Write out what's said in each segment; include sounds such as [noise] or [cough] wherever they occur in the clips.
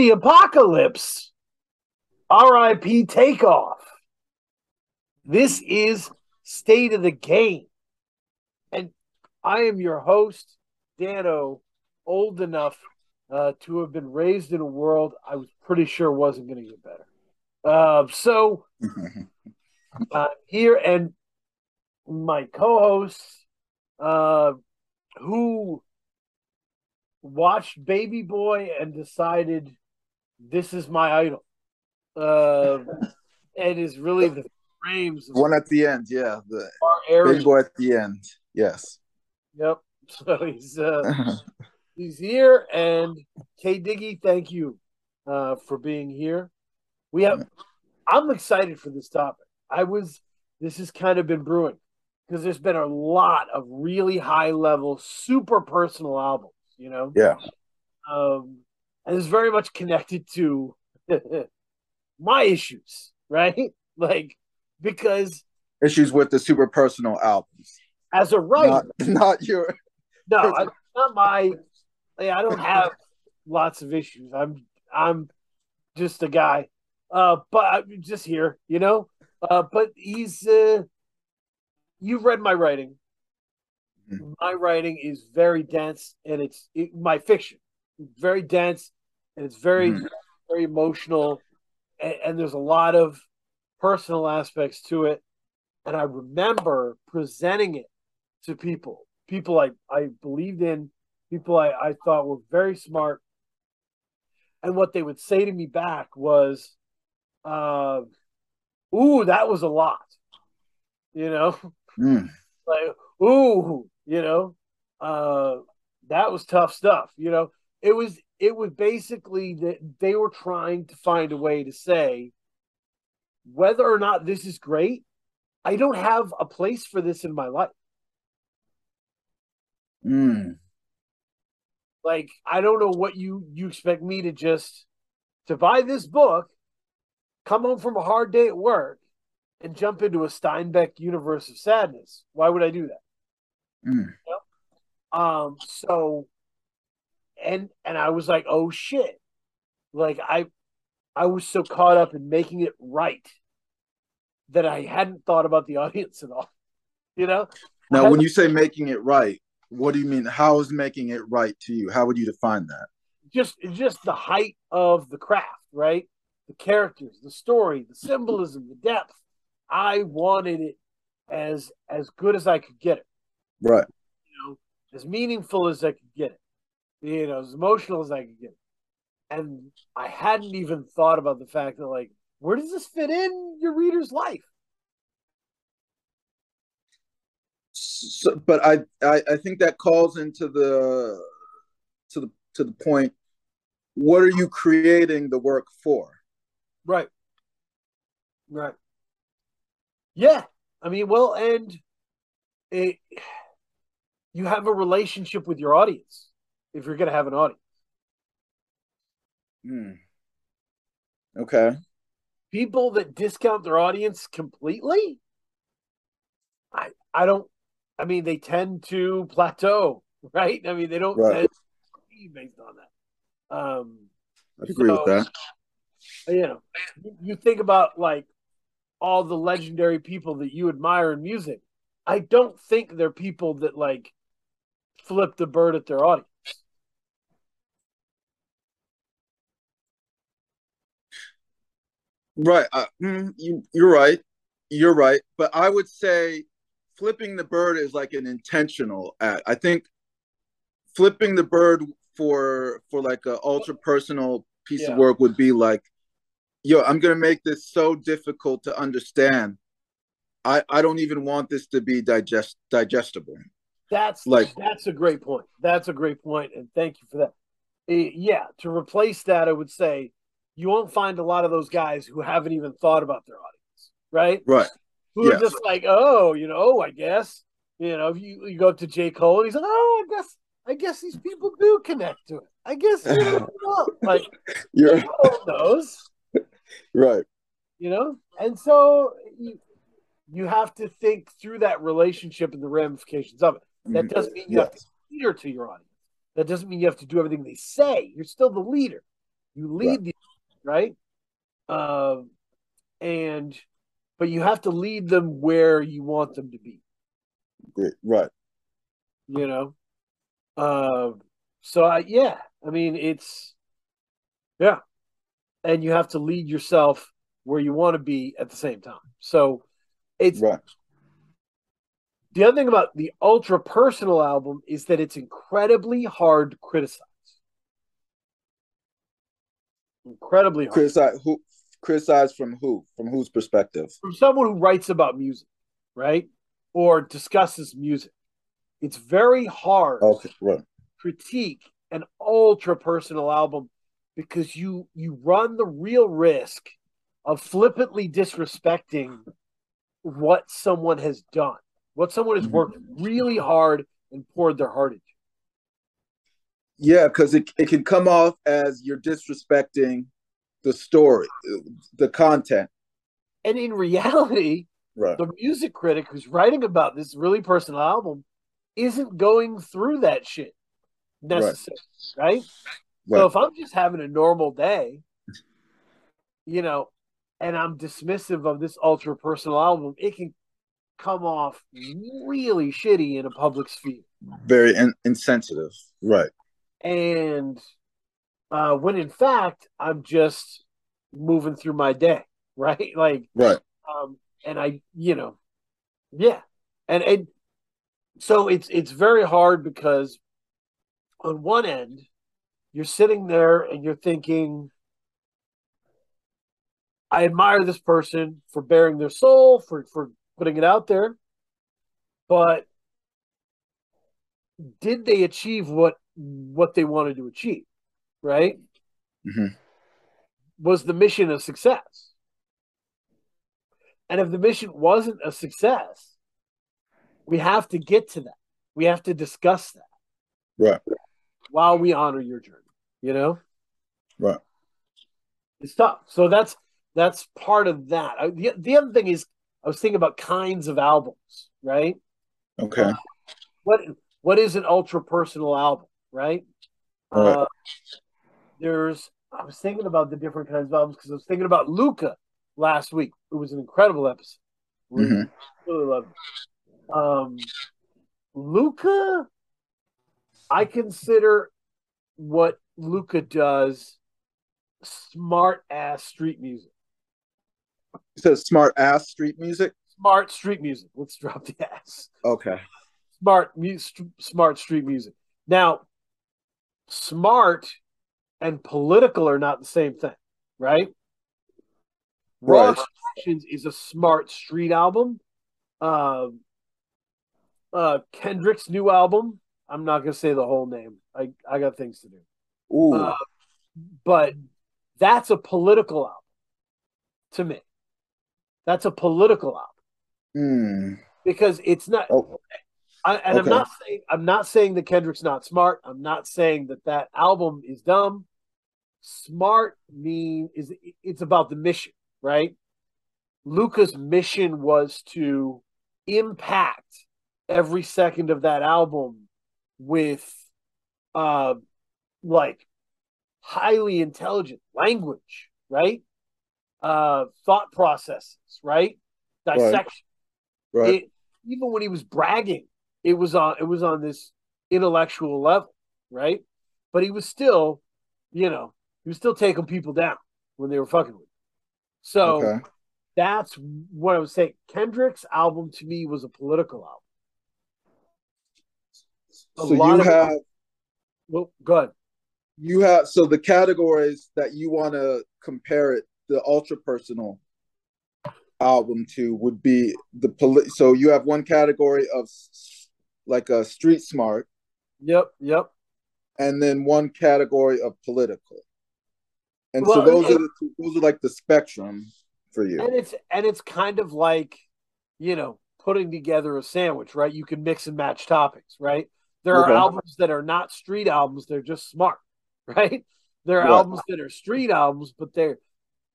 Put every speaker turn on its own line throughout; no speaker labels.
The apocalypse, RIP Takeoff. This is State of the Game. And I am your host, Dano, old enough uh, to have been raised in a world I was pretty sure wasn't going to get better. Uh, so, [laughs] uh, here and my co-host, uh, who watched Baby Boy and decided this is my idol. Uh, and is really the frames of
One at the end, yeah. The big boy at the end. Yes.
Yep. [laughs] So he's uh, [laughs] he's here, and K Diggy, thank you uh, for being here. We have. I'm excited for this topic. I was. This has kind of been brewing because there's been a lot of really high level, super personal albums. You know.
yeah.
um, and it's very much connected to [laughs] my issues, right? [laughs] Like because
Issues with the super personal albums.
as a writer,
Not [laughs] not your
no, I, not my. yeah, I don't have lots of issues. I'm I'm just a guy, uh, but I'm just here, you know. Uh, but he's. Uh, you've read my writing.
Mhm.
My writing is very dense, and it's it, my fiction, very dense, and it's very
Mhm.
very emotional, and, and there's a lot of personal aspects to it. And I remember presenting it to people, people I, I believed in, people I, I thought were very smart. And what they would say to me back was, uh, Ooh, that was a lot. You know,
Mm. [laughs]
like, ooh, you know, uh, that was tough stuff. You know, it was, it was basically that they were trying to find a way to say, whether or not this is great, I don't have a place for this in my life.
Mm.
Like, I don't know what you you expect me to just to buy this book, come home from a hard day at work, and jump into a Steinbeck universe of sadness. Why would I do that?
Mm.
Um, so and and I was like, oh shit. Like I I was so caught up in making it right that I hadn't thought about the [laughs] audience at all. You know?
Now when you say making it right, what do you mean? How is making it right to you? How would you define that?
just just the height of the craft, right? The characters, the story, the symbolism, the depth. I wanted it as as good as I could get it,
Right.
you know, as meaningful as I could get it, you know, as emotional as I could get. And I hadn't even thought about the fact that like, where does this fit in your reader's life?
So, but I, I I think that calls into the to the to the point what are you creating the work for?
Right. Right. Yeah. I mean, well, and it, you have a relationship with your audience if you're going to have an audience.
Hmm. Okay.
People that discount their audience completely, I I don't. I mean, they tend to plateau, [laughs] right? I mean, they don't
Right.
tend to be based on that. Um,
I agree with that.
you know, you think about like all the legendary people that you admire in music. I don't think they're people that like flip the bird at their audience.
Right. Uh, mm, you you're right. You're right. But I would say flipping the bird is like an intentional act. I think flipping the bird for for like a ultra personal piece
Yeah.
of work would be like, yo, I'm gonna make this so difficult to understand. I I don't even want this to be digest digestible.
That's
Like-
that's a great point. That's a great point, and thank you for that. Eh, yeah, to replace that, I would say you won't find a lot of those guys who haven't even thought about their audience, right?
Right.
Who are just like, oh, you know, oh, I guess, you know, if you, you go up to J Cole and he's like, oh, I guess, I guess these people do connect to it. I guess, you know, [laughs] like,
You're
knows,
right.
you know, and so you, you have to think through that relationship and the ramifications of it. That mm, doesn't mean you have to
Yes.
cater to your audience. That doesn't mean you have to do everything they say. You're still the leader. You lead
Right.
the right, um, and but you have to lead them where you want them to be.
Right.
You know, um, so I yeah, I mean it's yeah, and you have to lead yourself where you want to be at the same time. So it's
Right.
the other thing about the ultra personal album is that it's incredibly hard to criticize. Incredibly hard.
Criticize who? Criticize from who? From whose perspective?
From someone who writes about music, right? Or discusses music. It's very hard
Okay. Right.
critique an ultra personal album because you you run the real risk of flippantly disrespecting what someone has done, what someone has
Mhm.
worked really hard and poured their heart into.
Yeah, because it it can come off as you're disrespecting the story, the content.
And in reality,
Right.
the music critic who's writing about this really personal album isn't going through that shit necessarily, right? So
Right.
if I'm just having a normal day, you know, and I'm dismissive of this ultra personal album, it can come off really shitty in a public sphere.
Very in, insensitive. Right.
And uh, when in fact, I'm just moving through my day, [laughs] right? Like,
Right.
um, and I, you know, yeah, and and so it's it's very hard because on one end, you're sitting there and you're thinking, I admire this person for bearing their soul, for for putting it out there, but did they achieve what what they wanted to achieve? Right?
Mhm.
Was the mission a success? And if the mission wasn't a success, we have to get to that. We have to discuss that
Right.
while we honor your journey. You know,
Right.
it's tough. So that's that's part of that. I, the, the other thing is, I was thinking about kinds of albums, right?
Okay.
What what is an ultra personal album, right?
Right.
Uh, there's I was thinking about the different kinds of albums because I was thinking about Lukah last week. It was an incredible episode. Really,
Mhm.
really loved it. Um, Lukah, I consider what Lukah does smart ass street music.
It says smart ass street music.
Smart street music. Let's drop the ass.
Okay.
Smart mu- st- smart street music. Now, smart and political are not the same thing, right? Raw
Right.
Expressions is a smart street album. Um, uh, Kendrick's new album. I'm not gonna say the whole name. I I got things to do.
Ooh.
Uh, but that's a political album to me. That's a political album
Hmm.
because it's not.
Oh.
I, and I'm not saying I'm not saying that Kendrick's not smart. I'm not saying that that album is dumb. Smart mean is it's about the mission, right? Lukah's mission was to impact every second of that album with uh like highly intelligent language, right? Uh thought processes, right? Dissection
Right.
it, even when he was bragging, it was on it was on this intellectual level, right? But he was still, you know, he was still taking people down when they were fucking with him. So
okay.
that's what I was saying. Kendrick's album to me was a political album. a
So you have
Well, go ahead.
you have so the categories that you want to compare it the ultra personal album to would be the poli- so you have one category of like a street smart
Yep, yep.
and then one category of political and
Well,
so those
it-
are the two, those are like the spectrum for you
And it's and it's kind of like, you know, putting together a sandwich, right? You can mix and match topics, right? There are
Okay.
albums that are not street albums, they're just smart, [laughs] right? There are
Right.
albums that are street albums, but they're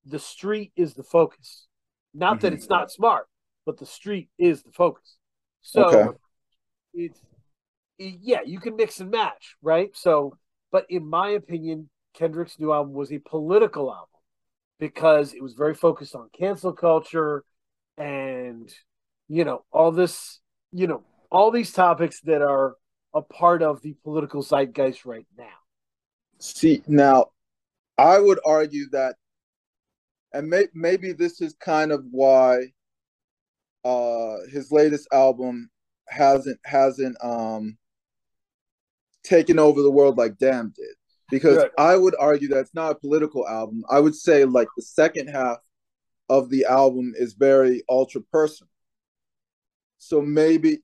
the street is the focus. Not that
Mhm.
it's not smart, but the street is the focus. So
Okay.
It's yeah, you can mix and match, right? So, but in my opinion, Kendrick's new album was a political album because it was very focused on cancel culture and you know all this you know all these topics that are a part of the political zeitgeist right now
see now i would argue that and may, maybe this is kind of why uh his latest album hasn't hasn't um taken over the world like damn did because right. I would argue that it's not a political album. I would say like the second half of the album is very ultra personal. So maybe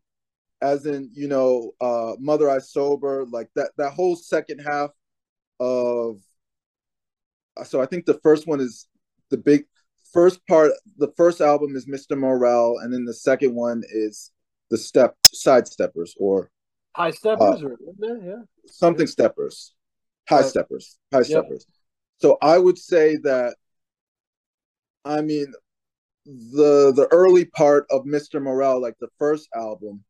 as in, you know, uh Mother I Sober, like that that whole second half of so I think the first one is the big first part the first album is Mr. Morale and then the second one is the step side steppers or
high steppers uh, or yeah.
Something steppers high steppers, high yep. steppers. So I would say that, I mean, the the early part of Mr. Morale, like the first album,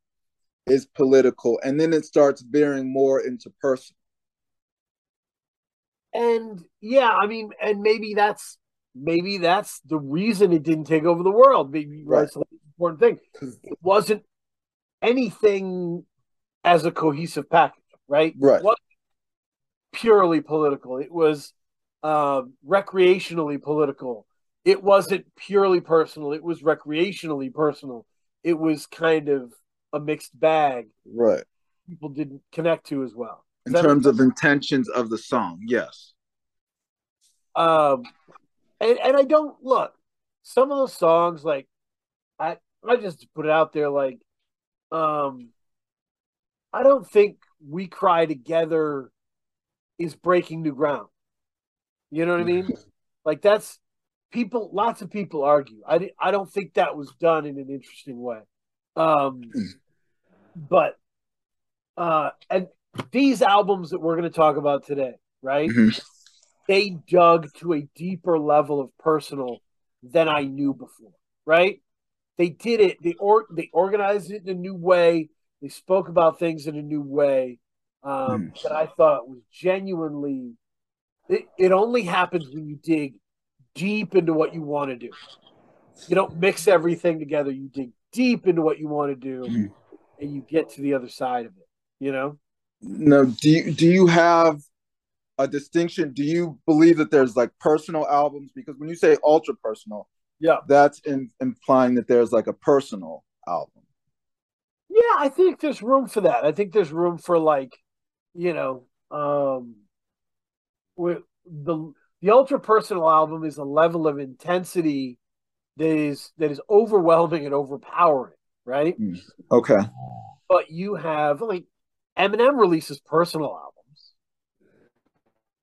is political, and then it starts veering more into personal.
And yeah, I mean, and maybe that's maybe that's the reason it didn't take over the world. Maybe right. that's the important thing. It wasn't anything as a cohesive package, right?
Right
purely political. It was uh, recreationally political. It wasn't purely personal. It was recreationally personal. It was kind of a mixed bag.
Right.
People didn't connect to as well.
In terms of intentions of the song, yes.
Um, and and I don't look some of those songs like I I just put it out there like um I don't think we cry together is breaking new ground. You know what I mean? Like that's people. Lots of people argue. I I don't think that was done in an interesting way. Um, but uh, and these albums that we're going to talk about today, right? Mm-hmm. They dug to a deeper level of personal than I knew before, right? They did it. They or they organized it in a new way. They spoke about things in a new way um, mm. that I thought was genuinely. It, it only happens when you dig deep into what you want to do. You don't mix everything together. You dig deep into what you want to do, mm. and you get to the other side of it. You know.
No. Do you do you have a distinction? Do you believe that there's like personal albums? Because when you say ultra personal,
yeah,
that's in, implying that there's like a personal album.
Yeah, I think there's room for that. I think there's room for like you know, um, with the the ultra personal album is a level of intensity that is that is overwhelming and overpowering, right? Mm.
Okay.
But you have like Eminem releases personal albums,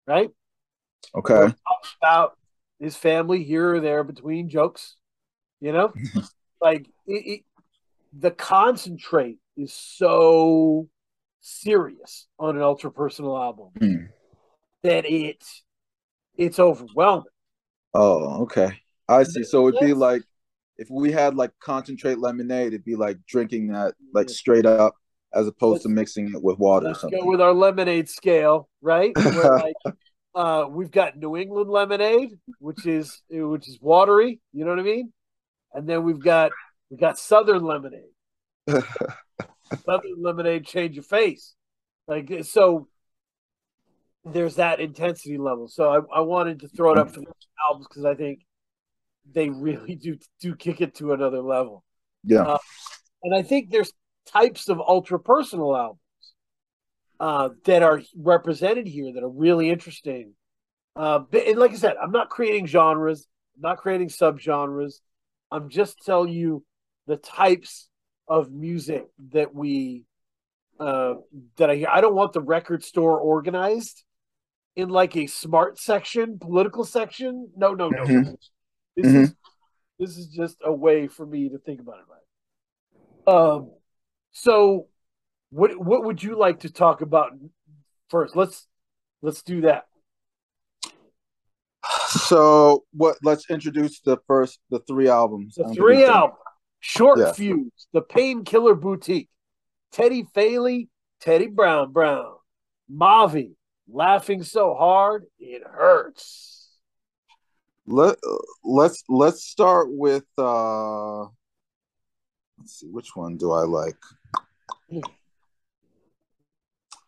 right?
Okay.
About his family here or there between jokes, you know, [laughs] like it, it, the concentrate is so serious on an ultra personal album mm. that it it's overwhelming.
Oh, okay. I see. So it'd be like if we had like concentrate lemonade, it'd be like drinking that like straight up as opposed let's, to mixing it with water or something.
Go with our lemonade scale, right? like, [laughs] uh, we've got New England lemonade, which is which is watery. You know what I mean? And then we've got we got Southern lemonade. [laughs] Southern lemonade change your face. Like so there's that intensity level. So I, I wanted to throw it up for the albums because I think they really do do kick it to another level.
Yeah. Uh,
and I think there's types of ultra personal albums uh, that are represented here that are really interesting. Uh, and like I said, I'm not creating genres, I'm not creating subgenres. I'm just telling you the types of music that we uh, that I hear. I don't want the record store organized in like a smart section, political section. No, no, no. Mm-hmm. This mm-hmm. is this is just a way for me to think about it. Right. Um. So, what what would you like to talk about first? Let's let's do that.
So, what? Let's introduce the first the three albums.
The three albums. Short yeah. Fuse, The Painkiller Boutique, Teddy Faley, Teddy Brown Brown, Mavi, laughing so hard it hurts.
Let let's let's start with uh let's see which one do I like.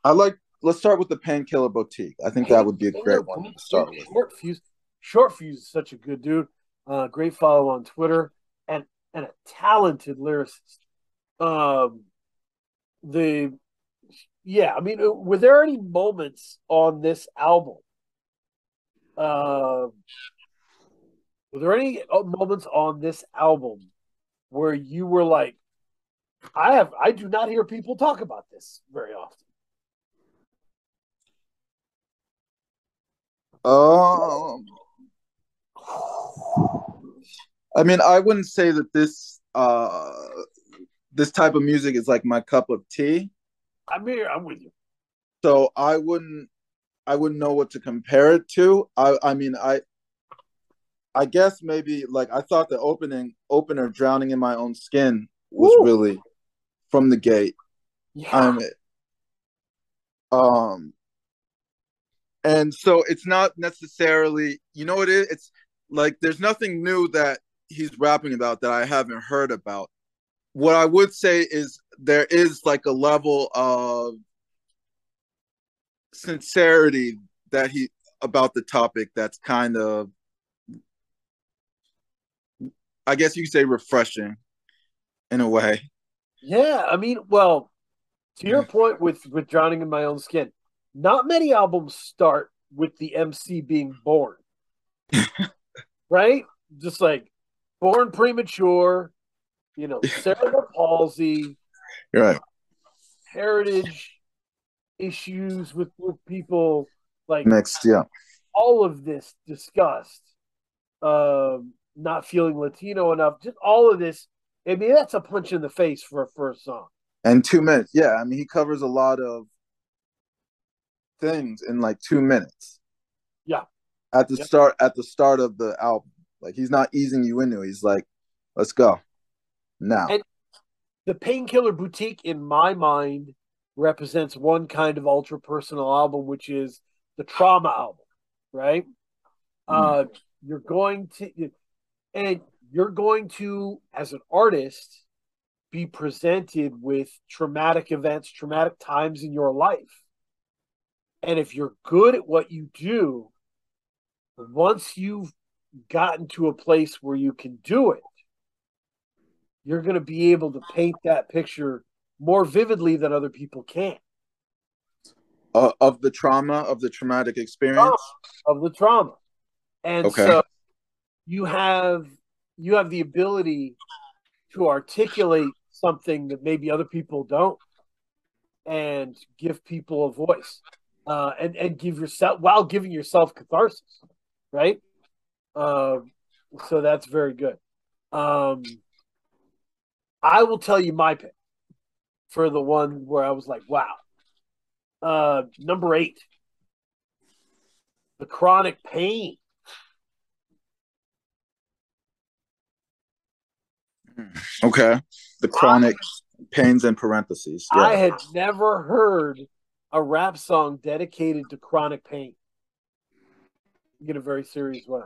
I like let's start with the painkiller boutique. I think that would be a great one to start with.
Short fuse, short fuse is such a good dude. Uh, great follow on Twitter and and a talented lyricist. Um, the yeah, I mean, uh, were there any moments on this album? Uh, were there any uh, moments on this album where you were like, I have, I do not hear people talk about this very often.
Um, I mean, I wouldn't say that this uh this type of music is like my cup of tea.
I'm here. I'm with you.
So I wouldn't I wouldn't know what to compare it to. I I mean I I guess maybe like I thought the opening opener drowning in my own skin was Woo! really from the gate. Yeah. Um, um and so it's not necessarily you know what it is it's like there's nothing new that he's rapping about that I haven't heard about. What I would say is there is like a level of sincerity that he about the topic that's kind of I guess you could say refreshing in a way.
Yeah, I mean, well, to your point with with drowning in my own skin, not many albums start with the MC being born. [laughs] right? Just like born premature, you know, [laughs] cerebral palsy,
right.
heritage issues with, with people like
next, yeah.
All of this discussed, um, not feeling Latino enough, just all of this. I mean, that's a punch in the face for a first song.
And two minutes, yeah. I mean, he covers a lot of things in like two minutes.
Yeah.
At the yep. start, at the start of the album, like he's not easing you into. It. He's like, let's go now.
And the Painkiller Boutique, in my mind, represents one kind of ultra personal album, which is the trauma album, right? Mm. Uh, you're going to, and you're going to, as an artist, be presented with traumatic events, traumatic times in your life. And if you're good at what you do, once you've gotten to a place where you can do it, you're going to be able to paint that picture more vividly than other people can.
Uh, of the trauma, of the traumatic experience,
of the trauma, and okay. so you have you have the ability to articulate something that maybe other people don't, and give people a voice, uh, and and give yourself while giving yourself catharsis, right? Um, so that's very good. Um, I will tell you my pick for the one where I was like, wow. Uh, number eight, the chronic pain.
Okay. The chronic I, pains in parentheses.
Yeah. I had never heard a rap song dedicated to chronic pain. You get a very serious one.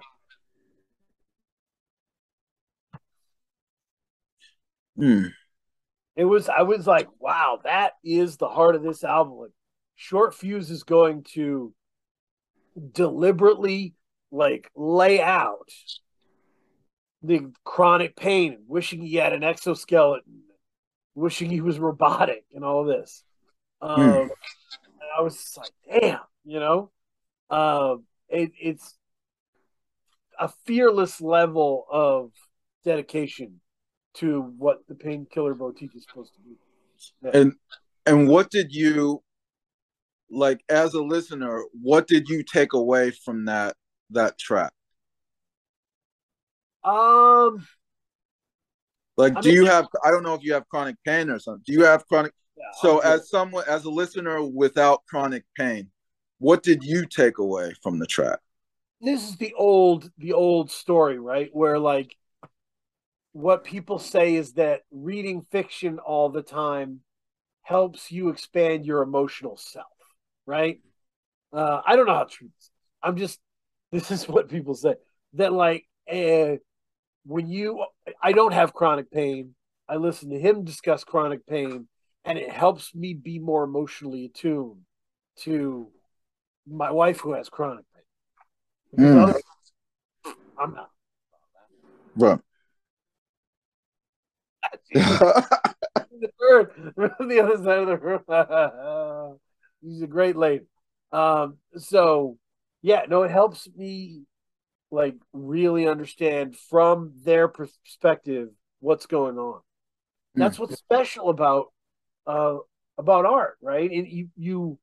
Hmm.
It was I was like, wow, that is the heart of this album. Like, Short Fuse is going to deliberately like lay out the chronic pain, wishing he had an exoskeleton, wishing he was robotic, and all this. Um, mm. And I was like, damn, you know, um, it, it's a fearless level of dedication to what the painkiller boutique is supposed to be.
Yeah. And and what did you like as a listener, what did you take away from that that track?
Um
like I do mean, you have I don't know if you have chronic pain or something. Do you have chronic yeah, so as someone as a listener without chronic pain, what did you take away from the track?
This is the old the old story, right? Where like what people say is that reading fiction all the time helps you expand your emotional self, right? Uh, I don't know how true this is. I'm just [laughs] this is what people say that like uh, when you I don't have chronic pain. I listen to him discuss chronic pain, and it helps me be more emotionally attuned to my wife who has chronic pain.
Mm.
Other, I'm not.
Right. [laughs]
the bird [laughs] the other side of the room. [laughs] She's a great lady. Um, so yeah, no, it helps me like really understand from their perspective what's going on. That's what's special about uh about art, right? And you you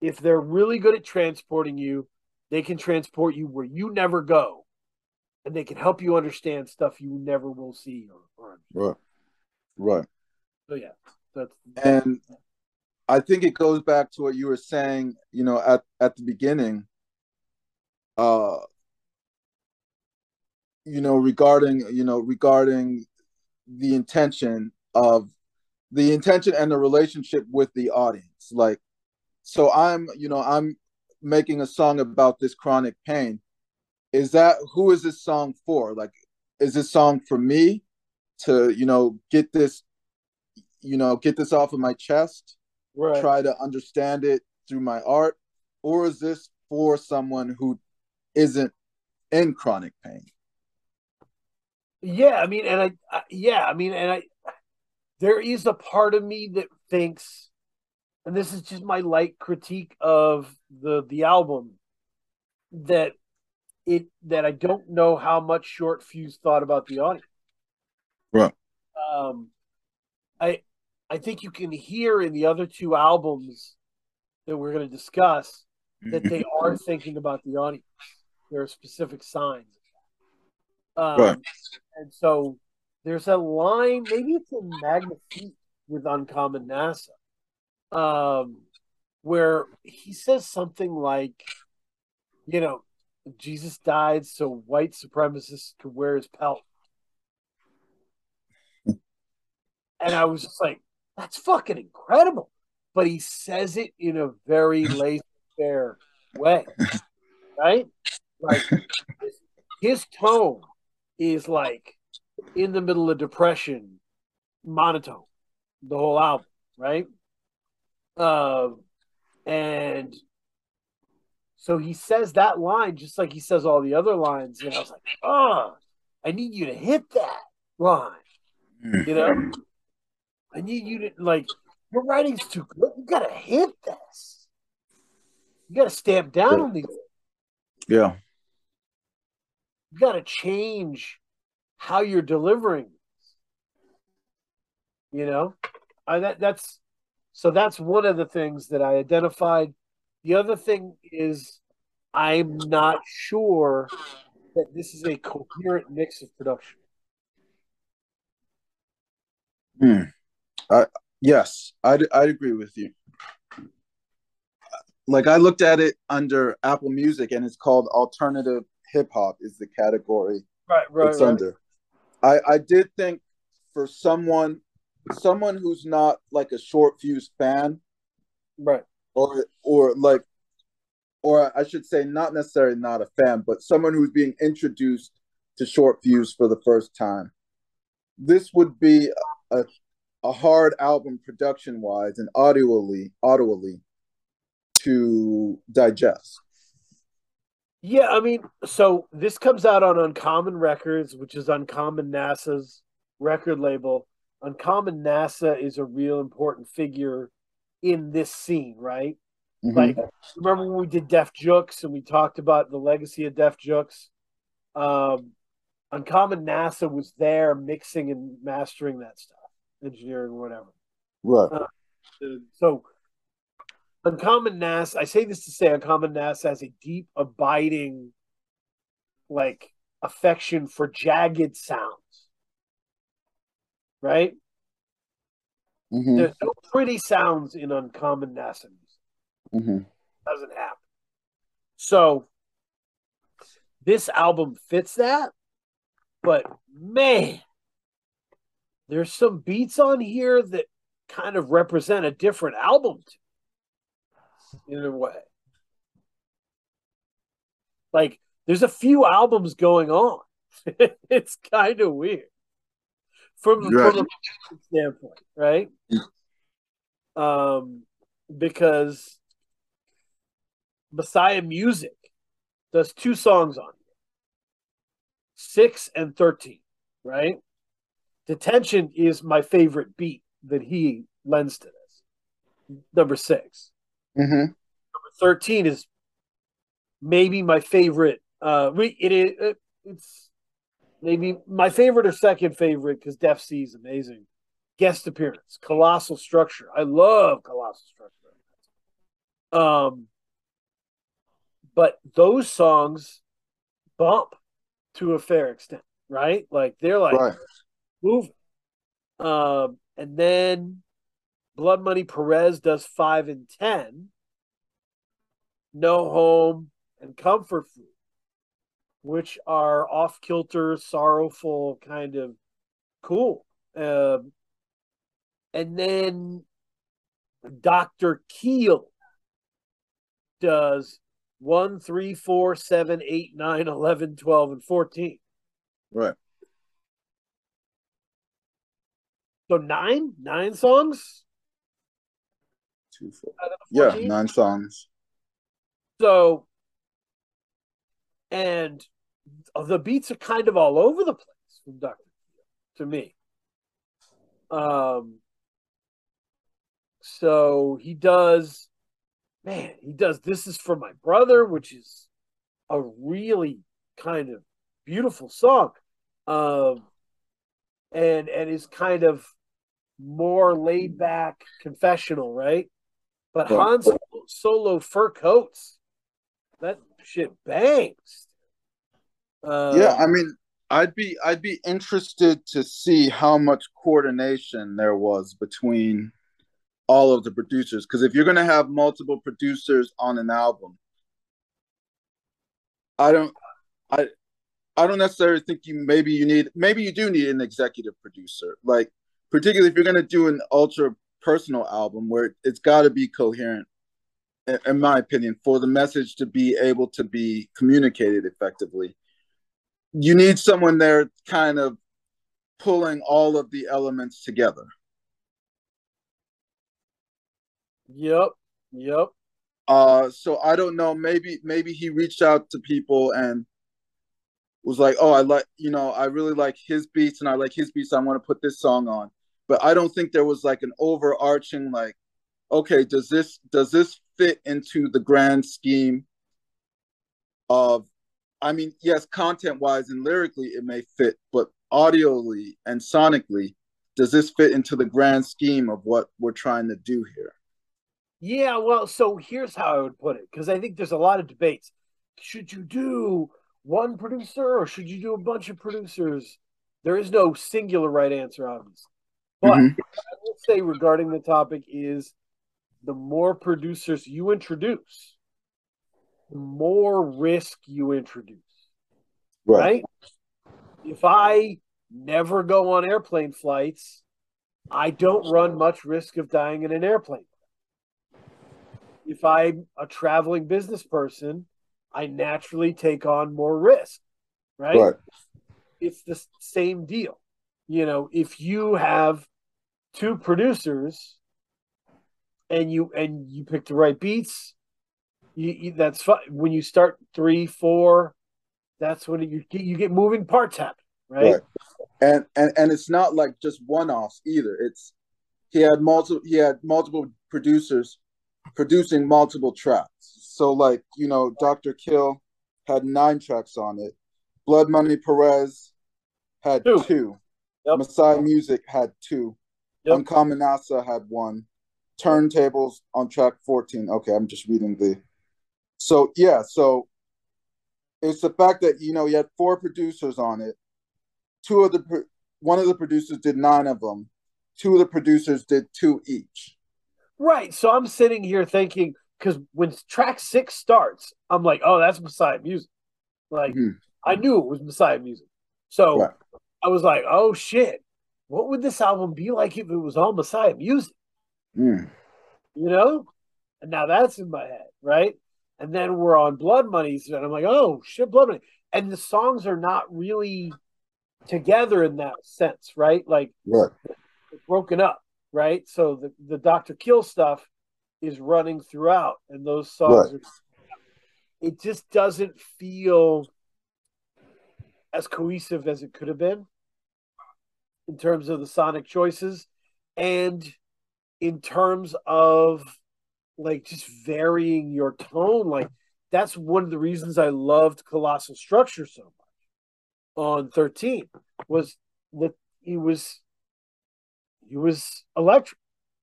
if they're really good at transporting you, they can transport you where you never go. And they can help you understand stuff you never will see or, or
right. Right.
so yeah. That's
And I think it goes back to what you were saying, you know, at, at the beginning, uh, you know, regarding, you know, regarding the intention of the intention and the relationship with the audience. Like, so I'm, you know, I'm making a song about this chronic pain. Is that who is this song for? Like, is this song for me to, you know, get this, you know, get this off of my chest?
right.
try to understand it through my art or is this for someone who isn't in chronic pain
Yeah, I mean, and I, I, yeah, I mean, and I, there is a part of me that thinks, and this is just my light critique of the the album, that it that I don't know how much Short Fuse thought about the audience.
right
Um, I I think you can hear in the other two albums that we're going to discuss that they are thinking about the audience. There are specific signs. Um,
Right.
And so there's a line, maybe it's in Magnifique with Uncommon NASA, um, where he says something like, you know, Jesus died so white supremacists could wear his pelt. And I was just like, that's fucking incredible. But he says it in a very laissez faire way, right? Like his tone is like in the middle of depression, monotone, the whole album, right? Um, and so he says that line just like he says all the other lines, and I was like, oh, I need you to hit that line, you know. I need you to like your writing's too good. You gotta hit this. You gotta stamp down on these.
yeah
You gotta change how you're delivering. You know, I that that's so that's one of the things that I identified. The other thing is I'm not sure that this is a coherent mix of production.
Hmm. I, yes I'd, I'd agree with you like i looked at it under apple music and it's called alternative hip-hop is the category
Right, right,
it's under i i did think for someone someone who's not like a short fuse fan
right.
or or like or I should say not necessarily not a fan, but someone who's being introduced to short fuse for the first time. This would be a a hard album production wise and audioly audioly to digest.
Yeah, I mean, so this comes out on Uncommon Records, which is Uncommon NASA's record label. Uncommon NASA is a real important figure in this scene, right?
Mhm.
Like, remember when we did Def Jux and we talked about the legacy of Def Jux? Um, Uncommon NASA was there mixing and mastering that stuff, engineering, whatever.
right.
Uh, so uncommon nass i say this to say uncommon nass has a deep abiding like affection for jagged sounds. Right?
Mhm.
there's no pretty sounds in uncommon nass music.
Mhm.
doesn't happen. So this album fits that but man there's some beats on here that kind of represent a different album in a way. Like there's a few albums going on. [laughs] it's kind of weird from, right. from a standpoint, right? Um, because Messiah Music does two songs on here, six and thirteen, right? Detention is my favorite beat that he lends to this. Number 6
mm-hmm. Number
thirteen is maybe my favorite. Uh, it is it's maybe my favorite or second favorite because Def C is amazing. Guest appearance, Colossal Structure. I love Colossal Structure. Um, but those songs bump to a fair extent, right? Like they're like right. moving. Um, and then Blood Money Perez does five and ten. No home and comfort food, which are off kilter, sorrowful, kind of cool. Um, and then Dr. Keel does 1, 3, 4, 7, 8, 9, 11, 12, and 14.
Right.
So nine? Nine songs?
Two, four. Yeah, nine songs.
So and the beats are kind of all over the place from Dr. to me. Um, so he does, man, he does This Is For My Brother, which is a really kind of beautiful song. Um, and and is kind of more laid back confessional, right? But Hans Solo fur coats, that shit bangs.
Uh, yeah, I mean, I'd be I'd be interested to see how much coordination there was between all of the producers because if you're going to have multiple producers on an album, I don't I I don't necessarily think you maybe you need maybe you do need an executive producer like particularly if you're going to do an ultra personal album where it's got to be coherent in my opinion, for the message to be able to be communicated effectively, you need someone there kind of pulling all of the elements together.
Yep. Yep.
Uh so I don't know, maybe maybe he reached out to people and was like, "Oh, I like, you know, I really like his beats and I like his beats. I want to put this song on." But I don't think there was like an overarching like, "Okay, does this does this fit into the grand scheme of I mean, yes, content wise and lyrically it may fit, but audially and sonically, does this fit into the grand scheme of what we're trying to do here?
Yeah, well, so here's how I would put it because I think there's a lot of debates. Should you do one producer or should you do a bunch of producers? There is no singular right answer, obviously. But mm-hmm. I will say regarding the topic is the more producers you introduce, the more risk you introduce. Right. right? If I never go on airplane flights, I don't run much risk of dying in an airplane. If I'm a traveling business person, I naturally take on more risk, right? right? It's the same deal. You know, if you have two producers and you and you pick the right beats, you, you that's fine. When you start three, four, that's when you get you get moving parts happen, right? right?
And and and it's not like just one offs either. It's he had multiple he had multiple producers producing multiple tracks. So like you know, Dr. Kill had nine tracks on it. Blood Money Perez had two. two. Yep. Messiah Music had two. Yep. Uncommon NASA had one turntables on track 14. Okay, I'm just reading the. So yeah, so it's the fact that you know you had four producers on it. Two of the one of the producers did nine of them. Two of the producers did two each.
Right. So I'm sitting here thinking because when track six starts, I'm like, oh, that's Messiah music. Like mm-hmm. I knew it was Messiah music. So right. I was like, oh shit, what would this album be like if it was all Messiah Musik?
Mm.
You know? And now that's in my head, right? And then we're on Blood Money, and I'm like, oh shit, Blood Money. And the songs are not really together in that sense, right? Like
Right.
broken up, right? So the, the Dr. Kill stuff is running throughout, and those songs
Right.
are it just doesn't feel as cohesive as it could have been in terms of the sonic choices and in terms of like just varying your tone. Like that's one of the reasons i loved colossal structure so much on 13 was that he was he was electric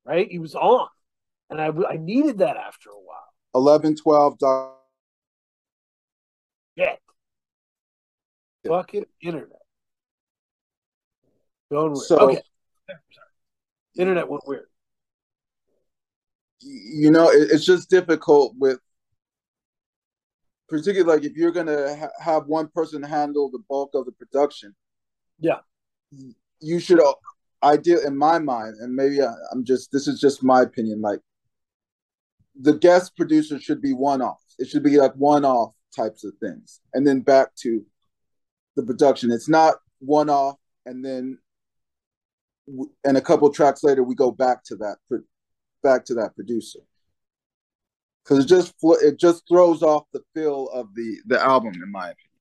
right? He was on. And i i needed that after a while.
11, 12, doc-
yeah
Yeah.
Fucking internet going weird
So-
okay internet went weird
you know, it, it's just difficult with, particularly like if you're gonna ha- have one person handle the bulk of the production.
Yeah.
you should. Ideal in my mind, and maybe I, I'm just. This is just my opinion. Like, the guest producer should be one off. It should be like one off types of things, and then back to the production. It's not one off, and then w- and a couple tracks later we go back to that back to that producer because it just it just throws off the feel of the the album in my opinion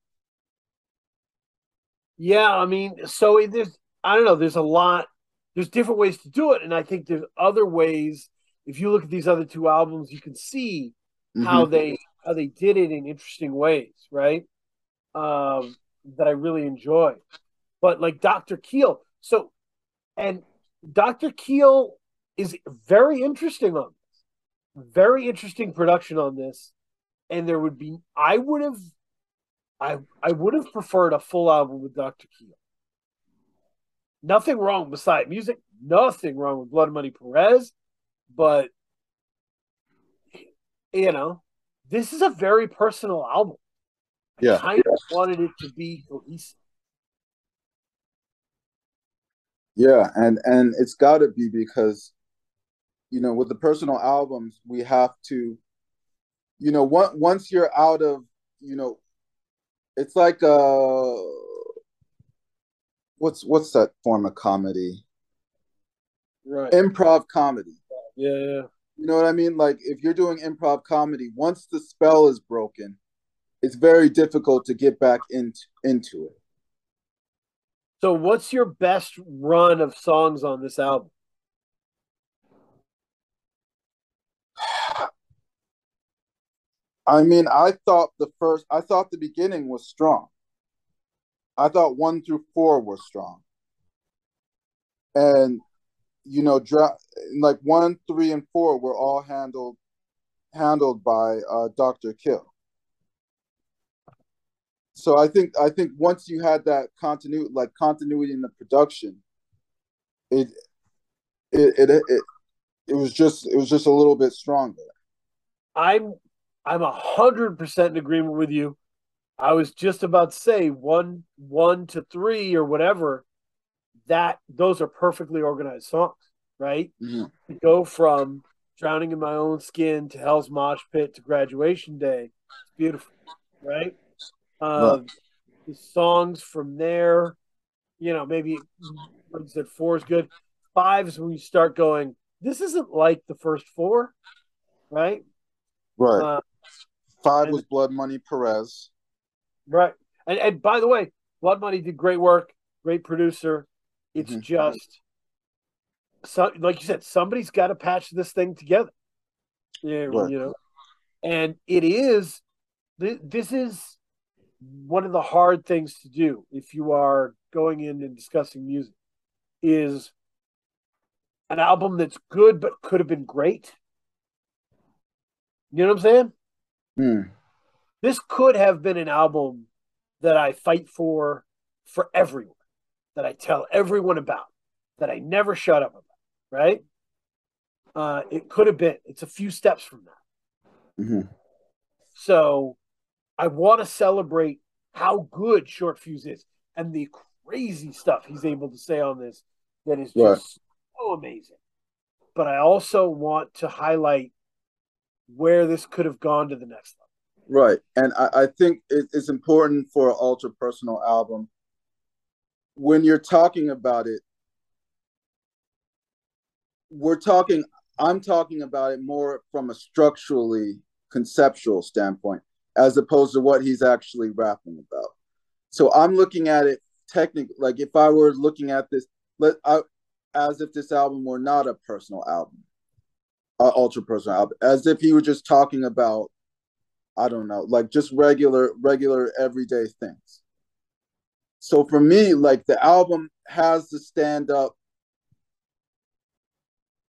Yeah, I mean, so it, there's I don't know, there's a lot there's different ways to do it and I think there's other ways if you look at these other two albums you can see how
Mhm.
they how they did it in interesting ways, right? Um that I really enjoy. But like Dr. Keel, so and Dr. Keel is very interesting on this. Very interesting production on this. And there would be I would have I I would have preferred a full album with Dr. Keel. Nothing wrong with side music, nothing wrong with Blood Money Perez, but you know, this is a very personal album. I
Yeah.
kind of wanted it to be cohesive.
yeah and and it's got to be because you know with the personal albums we have to you know once once you're out of you know it's like uh what's what's that form of comedy
Right.
improv comedy
Yeah, yeah.
You know what I mean? Like if you're doing improv comedy, once the spell is broken, it's very difficult to get back into into it.
So what's your best run of songs on this album?
I mean, I thought the first, I thought the beginning was strong. I thought one through four were strong, and you know, dra- like one, three, and four were all handled handled by uh, Doctor Kill. So I think I think once you had that continuity, like continuity in the production, it it it it, it was just it was just a little bit stronger.
I'm I'm a hundred percent in agreement with you. I was just about to say one one to three or whatever. That those are perfectly organized songs, right?
Mhm.
To go from drowning in my own skin to Hell's Mosh Pit to Graduation Day, it's beautiful, right? The songs from there, you know, maybe like said, four is good. Five is when you start going. This isn't like the first four, right?
Right.
Uh,
Five
and-
was Blood Money Perez.
Right. And and by the way, Blood Money did great work, great producer. It's
Mhm.
just so like you said, somebody's got to patch this thing together. Yeah,
Right.
you know. And it is thi- this is one of the hard things to do if you are going in and discussing music is an album that's good but could have been great. You know what I'm saying?
Hmm.
this could have been an album that I fight for for everyone, that I tell everyone about, that I never shut up about, right? Uh, it could have been. It's a few steps from that.
Mhm.
So I want to celebrate how good Short Fuse is and the crazy stuff he's able to say on this that is just so amazing. but I also want to highlight where this could have gone to the next
level. Right. And I, I think it, it's important for an ultra personal album when you're talking about it, we're talking, I'm talking about it more from a structurally conceptual standpoint, as opposed to what he's actually rapping about. So I'm looking at it technically, like if I were looking at this, let I, as if this album were not a personal album, an ultra personal album, as if he were just talking about, I don't know, like just regular, regular everyday things. So for me, like the album has to stand up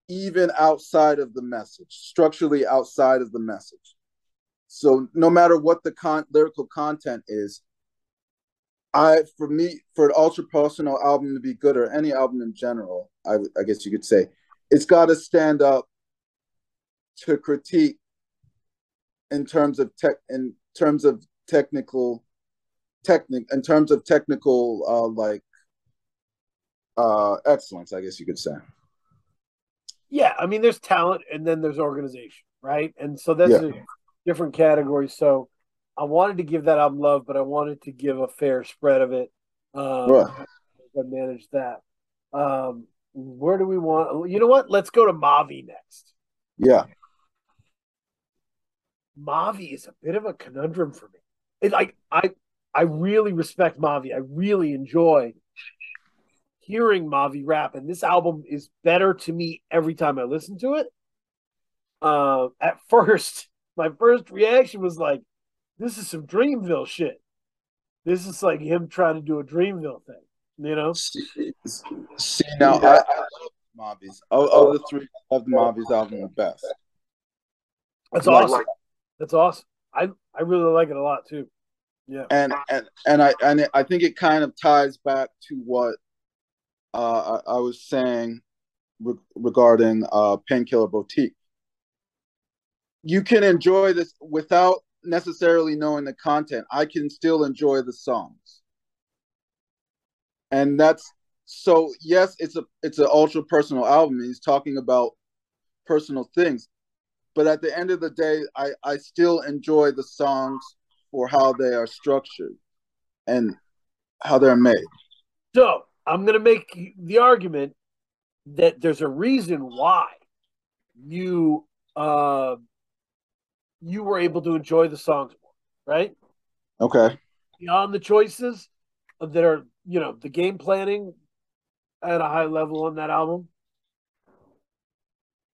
even outside of the message, structurally outside of the message. So no matter what the con- lyrical content is, I for me for an ultra personal album to be good or any album in general, I, I guess you could say, it's got to stand up to critique in terms of tech in terms of technical technic in terms of technical uh like uh excellence, I guess you could say.
Yeah, I mean there's talent and then there's organization, right? And so that's yeah. a different categories. So I wanted to give that album love, but I wanted to give a fair spread of it. Um, right. I managed that. Um, where do we want? You know what? Let's go to Mavi next.
Yeah.
Mavi is a bit of a conundrum for me. It, like I, I really respect Mavi. I really enjoy hearing Mavi rap, and this album is better to me every time I listen to it. Uh, at [laughs] first, my first reaction was like, "This is some Dreamville shit." This is like him trying to do a Dreamville thing, you know.
See, see now, I, I love Mavi's. Of, of the three, I love the Mavi's album the best.
That's awesome. That's awesome. I I really like it a lot too. Yeah.
And and and I and I think it kind of ties back to what uh, I, I, was saying re- regarding uh, Painkiller Boutique. You can enjoy this without necessarily knowing the content. I can still enjoy the songs, and that's so. Yes, it's a it's an ultra personal album. He's talking about personal things, but at the end of the day, I I still enjoy the songs for how they are structured and how they're made.
So I'm to make the argument that there's a reason why you uh, you were able to enjoy the songs more, right?
Okay.
Beyond the choices that are, you know, the game planning at a high level on that album.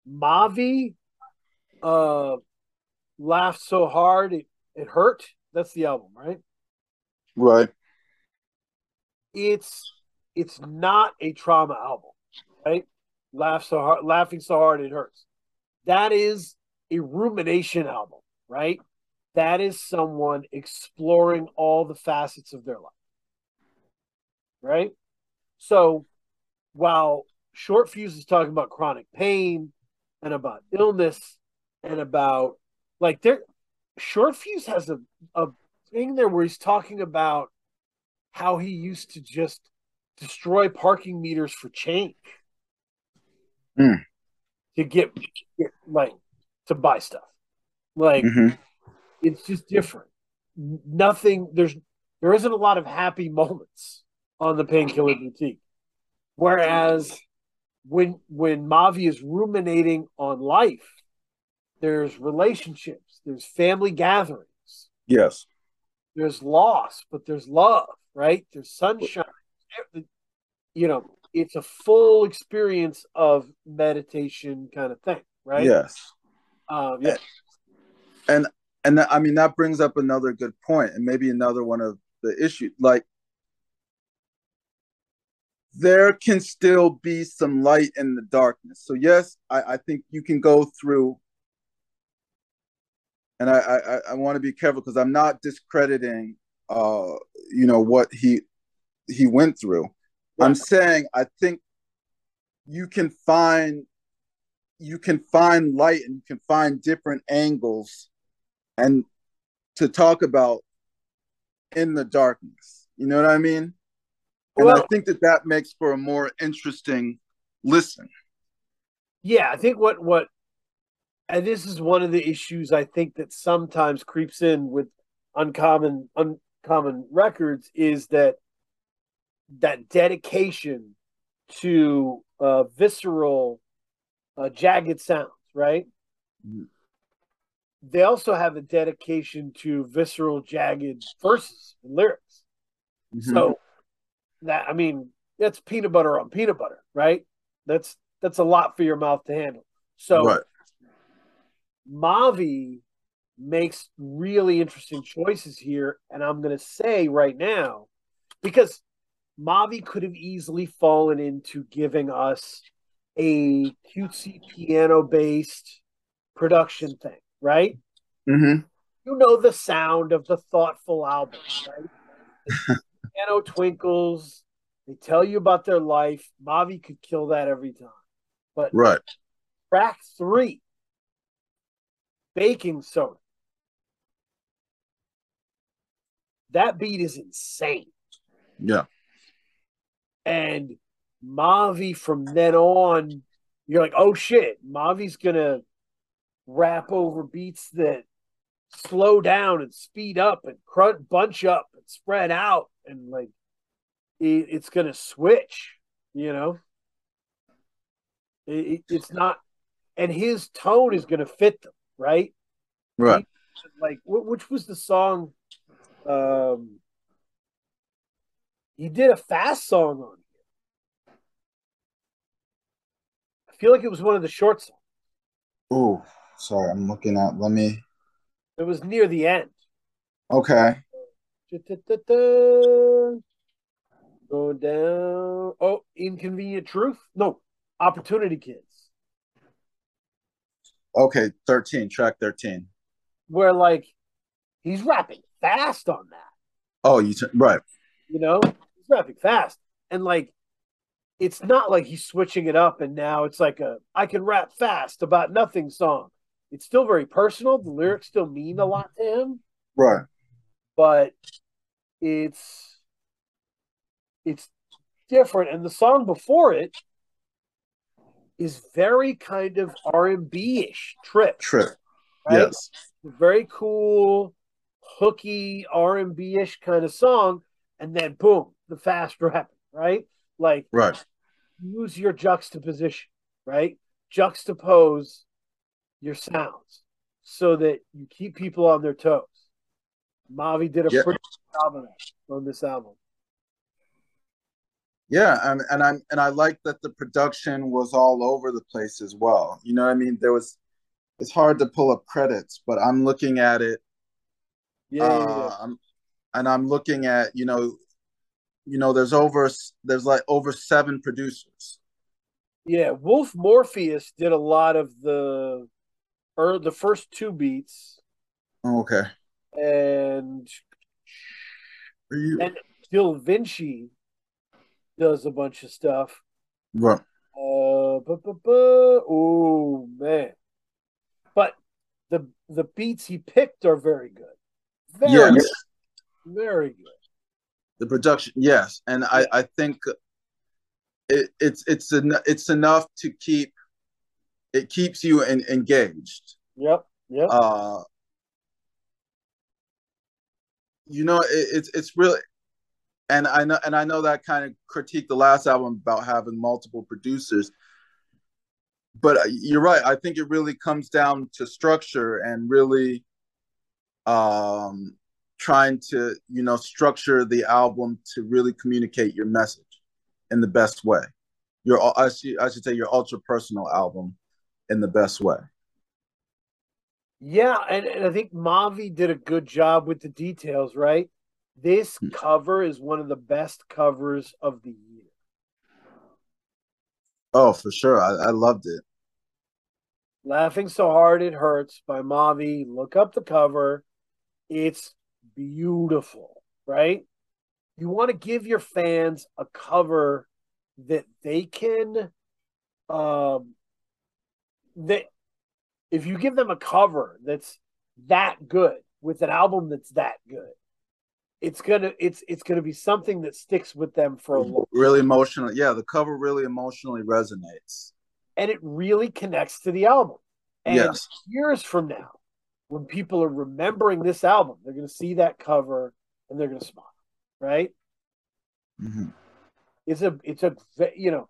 Mavi uh laughed so hard it, it hurt that's the album, right?
Right.
It's it's not a trauma album, right? Laugh so hard, laughing so hard it hurts. That is a rumination album, right? That is someone exploring all the facets of their life. Right? So while Short Fuse is talking about chronic pain and about illness and about like there Short Fuse has a, a thing there where he's talking about how he used to just destroy parking meters for change
mm.
to get, get, like to buy stuff. Like mm-hmm. it's just different. Nothing there's there isn't a lot of happy [laughs] moments on the painkiller boutique. Whereas when when Mavi is ruminating on life, there's relationships, there's family gatherings.
Yes.
There's loss, but there's love, right? There's sunshine. You know, it's a full experience of meditation kind of thing, right?
Yes.
Um, yeah.
And and I mean that brings up another good point, and maybe another one of the issues. Like there can still be some light in the darkness. So yes, I, I think you can go through and I I, I want to be careful because I'm not discrediting uh you know what he he went through. I'm saying I think you can find you can find light and you can find different angles and to talk about in the darkness. You know what I mean? And well, I think that that makes for a more interesting listen.
Yeah, I think what what and this is one of the issues I think that sometimes creeps in with uncommon uncommon records is that that dedication to uh, visceral, uh, jagged sounds, right? Mm-hmm. They also have a dedication to visceral, jagged verses and lyrics. Mm-hmm. So that I mean, that's peanut butter on peanut butter, right? That's that's a lot for your mouth to handle. So right. Mavi makes really interesting choices here, and I'm going to say right now because Mavi could have easily fallen into giving us a cutesy piano based production thing, right?
Mm-hmm.
You know the sound of the thoughtful album, right? [laughs] piano twinkles. They tell you about their life. Mavi could kill that every time. But
right.
track three, baking soda. That beat is insane.
Yeah.
And Mavi from then on, you're like, oh shit, Mavi's gonna rap over beats that slow down and speed up and crunch, bunch up and spread out and like it, it's gonna switch, you know. It, it's not, and his tone is gonna fit them, right?
Right.
He, like, which was the song? Um, he did a fast song on. I feel like it was one of the short songs.
Oh, sorry, I'm looking at. Let me.
It was near the end.
Okay.
Go down. Oh, inconvenient truth. No, opportunity kids.
Okay, thirteen. Track thirteen.
Where like he's rapping fast on that.
Oh, you t- right.
You know, he's rapping fast, and like it's not like he's switching it up and now it's like a I can rap fast about nothing song. It's still very personal. The lyrics still mean a lot to him.
Right.
But it's it's different and the song before it is very kind of R&B-ish trip.
Trip. Right? Yes.
Very cool hooky R&B-ish kind of song and then boom, the fast rap, right? Like
right.
use your juxtaposition, right? Juxtapose your sounds so that you keep people on their toes. Mavi did a yep. pretty good job of that on this album.
Yeah, and, and I'm and I like that the production was all over the place as well. You know what I mean? There was it's hard to pull up credits, but I'm looking at it.
Yeah, uh, yeah, yeah.
I'm, and I'm looking at, you know, you know, there's over there's like over seven producers.
Yeah, Wolf Morpheus did a lot of the or the first two beats.
Oh, okay.
And
you...
and Dil Vinci does a bunch of stuff.
Right.
Uh, oh man, but the the beats he picked are very good. Very, yes. good. very good.
The production, yes, and. I I think it, it's it's en- it's enough to keep it keeps you in, engaged.
Yep. Yep.
Uh, you know, it, it's it's really and I know and I know that kind of critiqued the last album about having multiple producers. But you're right. I think it really comes down to structure and really um, trying to, you know, structure the album to really communicate your message in the best way. Your I should, I should say your ultra personal album in the best way.
Yeah, and, and I think Mavi did a good job with the details, right? This hmm. cover is one of the best covers of the year.
Oh, for sure. I, I loved it.
Laughing So Hard It Hurts by Mavi. Look up the cover. It's beautiful, right? You want to give your fans a cover that they can um that if you give them a cover that's that good with an album that's that good it's gonna it's it's gonna be something that sticks with them for a long
really emotional yeah the cover really emotionally resonates
and it really connects to the album. And
Yes.
years from now, when people are remembering this album, they're going to see that cover and they're going to smile, right?
Mhm.
It's a, it's a, you know,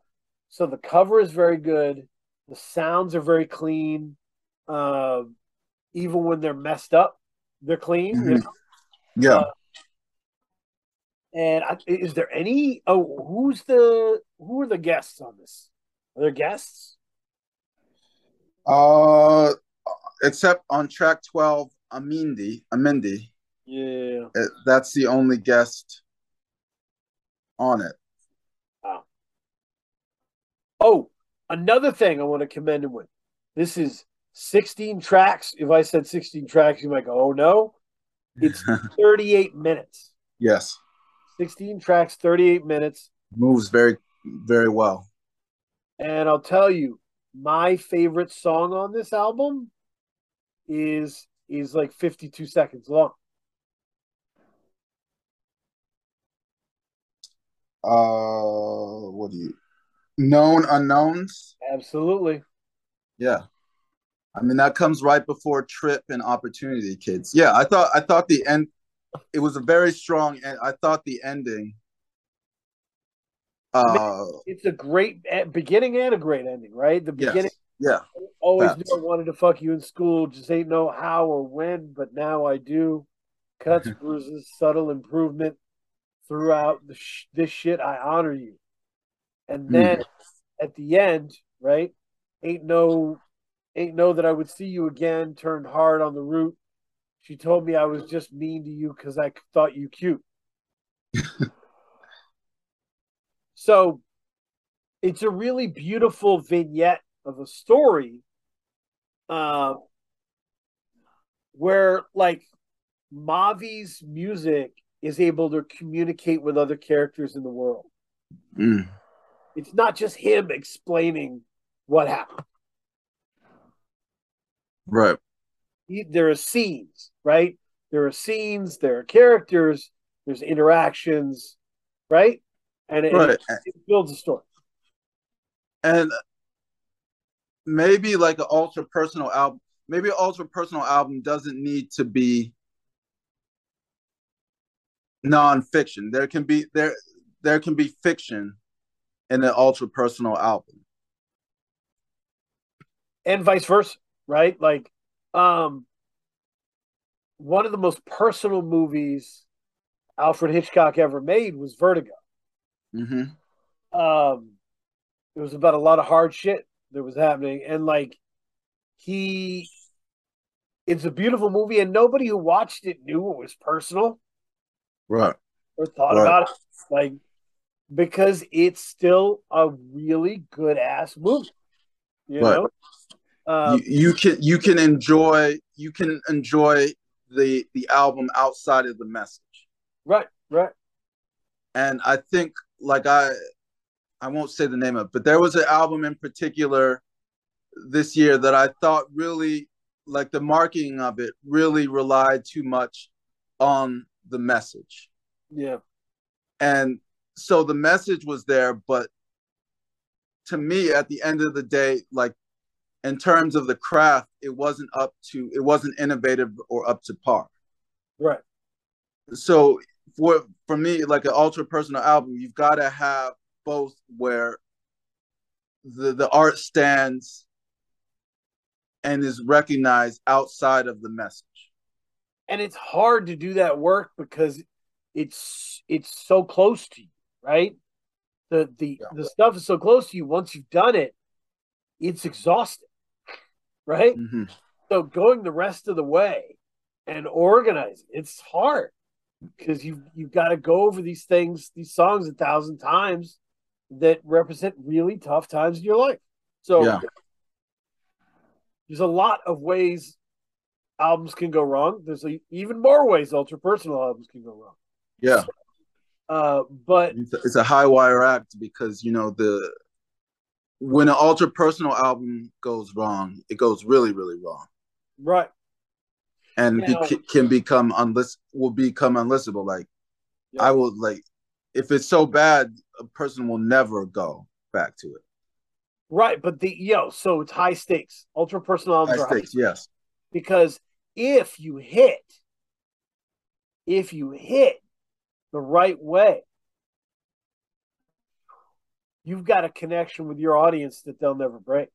so the cover is very good. The sounds are very clean. Um, even when they're messed up, they're clean. you
Mhm.
know?
Yeah.
Uh, And I, is there any? Oh, who's the who are the guests on this? Are there guests?
Uh, except on track 12, Amindi, Amindi,
Yeah.
uh, that's the only guest on it.
wow Oh, another thing I want to commend him with. This is 16 tracks. If I said 16 tracks, you might go, "Oh no!" It's [laughs] 38 minutes.
yes,
16 tracks, 38 minutes.
moves very, very well.
And I'll tell you, my favorite song on this album is is like 52 seconds long.
Uh, what do you known unknowns?
Absolutely.
Yeah, I mean that comes right before Trip and Opportunity Kids. Yeah, I thought I thought the end. It was a very strong, and I thought the ending. Uh,
It's a great beginning and a great ending, right? The
yes,
beginning
yeah,
always
Facts.
knew I wanted to fuck you in school, just ain't know how or when, but now I do. Cuts, [laughs] bruises, subtle improvement throughout the sh- this shit. I honor you, and hmm. then at the end, right? Ain't no, ain't know that I would see you again. Turned hard on the route. She told me I was just mean to you because I thought you cute. [laughs] so, it's a really beautiful vignette of a story, uh, where like Mavi's music is able to communicate with other characters in the world.
Mm,
It's not just him explaining what happened.
right,
He, there are scenes, right? There are scenes, there are characters, there's interactions, right? And it,
right.
it builds a story.
and maybe like an ultra personal album maybe an ultra personal album doesn't need to be nonfiction there can be there there can be fiction in an ultra personal album
and vice versa, right? Like, um, one of the most personal movies Alfred Hitchcock ever made was Vertigo.
mm-hmm.
Um, it was about a lot of hard shit that was happening, and like, he, it's a beautiful movie, and nobody who watched it knew it was personal
right
or thought
Right.
about it, like, because it's still a really good ass movie, you
Right.
know. Um,
you, you can you can enjoy you can enjoy the the album outside of the message
right, right.
and I think like I I won't say the name of it, but there was an album in particular this year that I thought really like the marketing of it really relied too much on the message.
Yeah.
And so the message was there, but to me at the end of the day, like in terms of the craft, it wasn't up to it wasn't innovative or up to par.
Right.
so for for me like an ultra personal album you've got to have both where the the art stands and is recognized outside of the message
and it's hard to do that work because it's it's so close to you, right? The the
Yeah.
the stuff is so close to you. Once you've done it, it's exhausting, right?
Mhm.
So going the rest of the way and organizing, it's hard because you've you've got to go over these things, these songs a thousand times that represent really tough times in your life. So
Yeah.
there's a lot of ways albums can go wrong. There's even more ways ultra personal albums can go wrong.
yeah
Uh, but
it's a, it's a high wire act because you know the when an ultra personal album goes wrong it goes really really wrong
right,
and
Now-
be, can become unlist will become unlistenable like
Yeah.
i will like if it's so bad a person will never go back to it
Right, but the yo, so it's high stakes. Ultra personal
High stakes, yes.
because if you hit, if you hit the right way, you've got a connection with your audience that they'll never break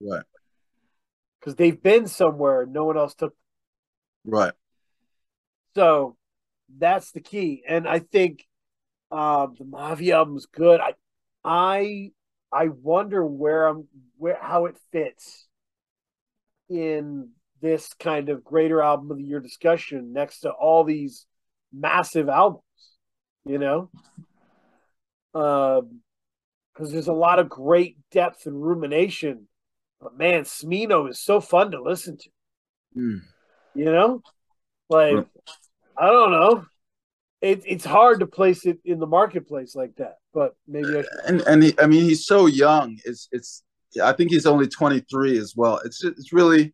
Right,
because they've been somewhere and no one else took.
right.
So that's the key, and I think um, the Mavi album's good. I, I, I wonder where I'm, where how it fits in this kind of greater album of the year discussion next to all these massive albums, you know? Um, because there's a lot of great depth and rumination. But man, Smino is so fun to listen to,
Mm.
you know? Like, I don't know. It, it's hard to place it in the marketplace like that, but maybe I should.
And and he, I mean, he's so young. It's it's. I think he's only 23 as well. It's it's really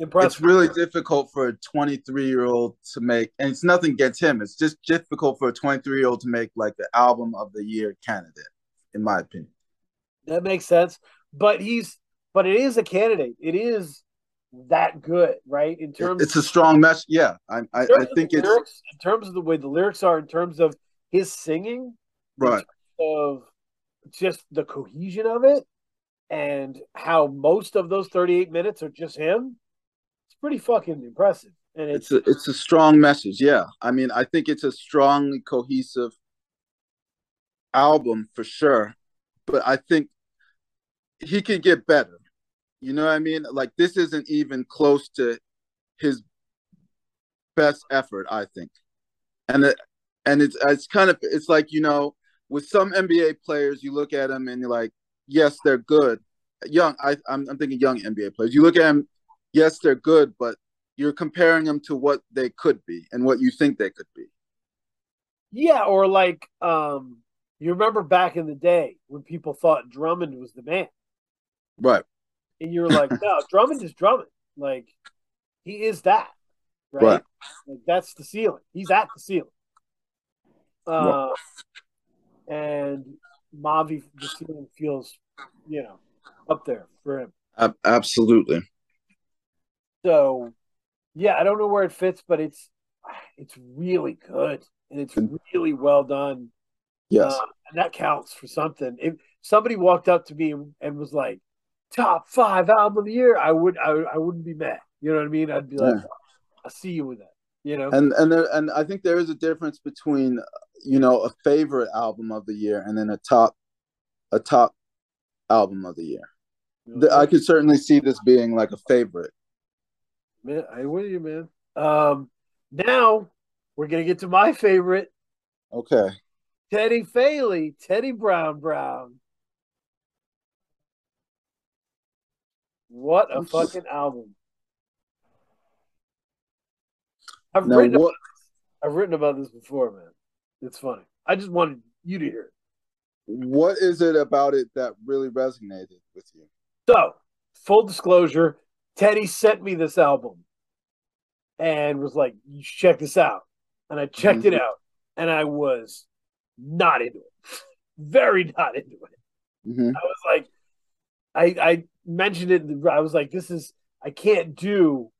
Impressive.
it's really difficult for a 23 year old to make, and it's nothing against him. It's just difficult for a 23 year old to make like the album of the year candidate, in my opinion.
That makes sense. But he's but it is a candidate. It is that good, right? In terms
It's a strong message. Yeah, I I, I think it's
lyrics, in terms of the way the lyrics are, in terms of his singing,
right.
of just the cohesion of it, and how most of those 38 minutes are just him. It's pretty fucking impressive. And it's,
It's a it's a strong message. Yeah, I mean, I think it's a strongly cohesive album for sure. But I think he can get better. You know what I mean? Like this isn't even close to his best effort, I think. And it, and it's it's kind of it's like you know with some NBA players you look at them and you're like yes they're good young I I'm, I'm thinking young NBA players you look at them yes they're good but you're comparing them to what they could be and what you think they could be
yeah, or like um you remember back in the day when people thought Drummond was the man.
right
And you're like, [laughs] no, Drummond is Drummond. Like he is that. Right.
Right.
Like that's the ceiling. He's at the ceiling. Uh and Mavi the ceiling feels, you know, up there for him.
Ab- absolutely
So yeah, I don't know where it fits, but it's it's really good and it's really well done.
yes
Uh, and that counts for something. If somebody walked up to me and was like, "Top five album of the year," I would I, I wouldn't be mad. You know what I mean? I'd be like,
Yeah.
"I see you with that." You know?
and and there, and I think there is a difference between you know a favorite album of the year and then a top a top album of the year The- I could certainly see this being like a favorite
man, I with you, man. Um, now we're gonna get to my favorite,
okay
Teddy Faley, Teddy Brown Brown. What a fucking album! I've
now
written
what
I've written about this before, man. It's funny. I just wanted you to hear it.
what is it about it that really resonated with you
So, full disclosure, Teddy sent me this album and was like, "You should check this out." And I checked
Mhm.
it out, and I was not into it. [laughs] Very not into it.
hmm
I was like, I I mentioned it. I was like, "This is I can't do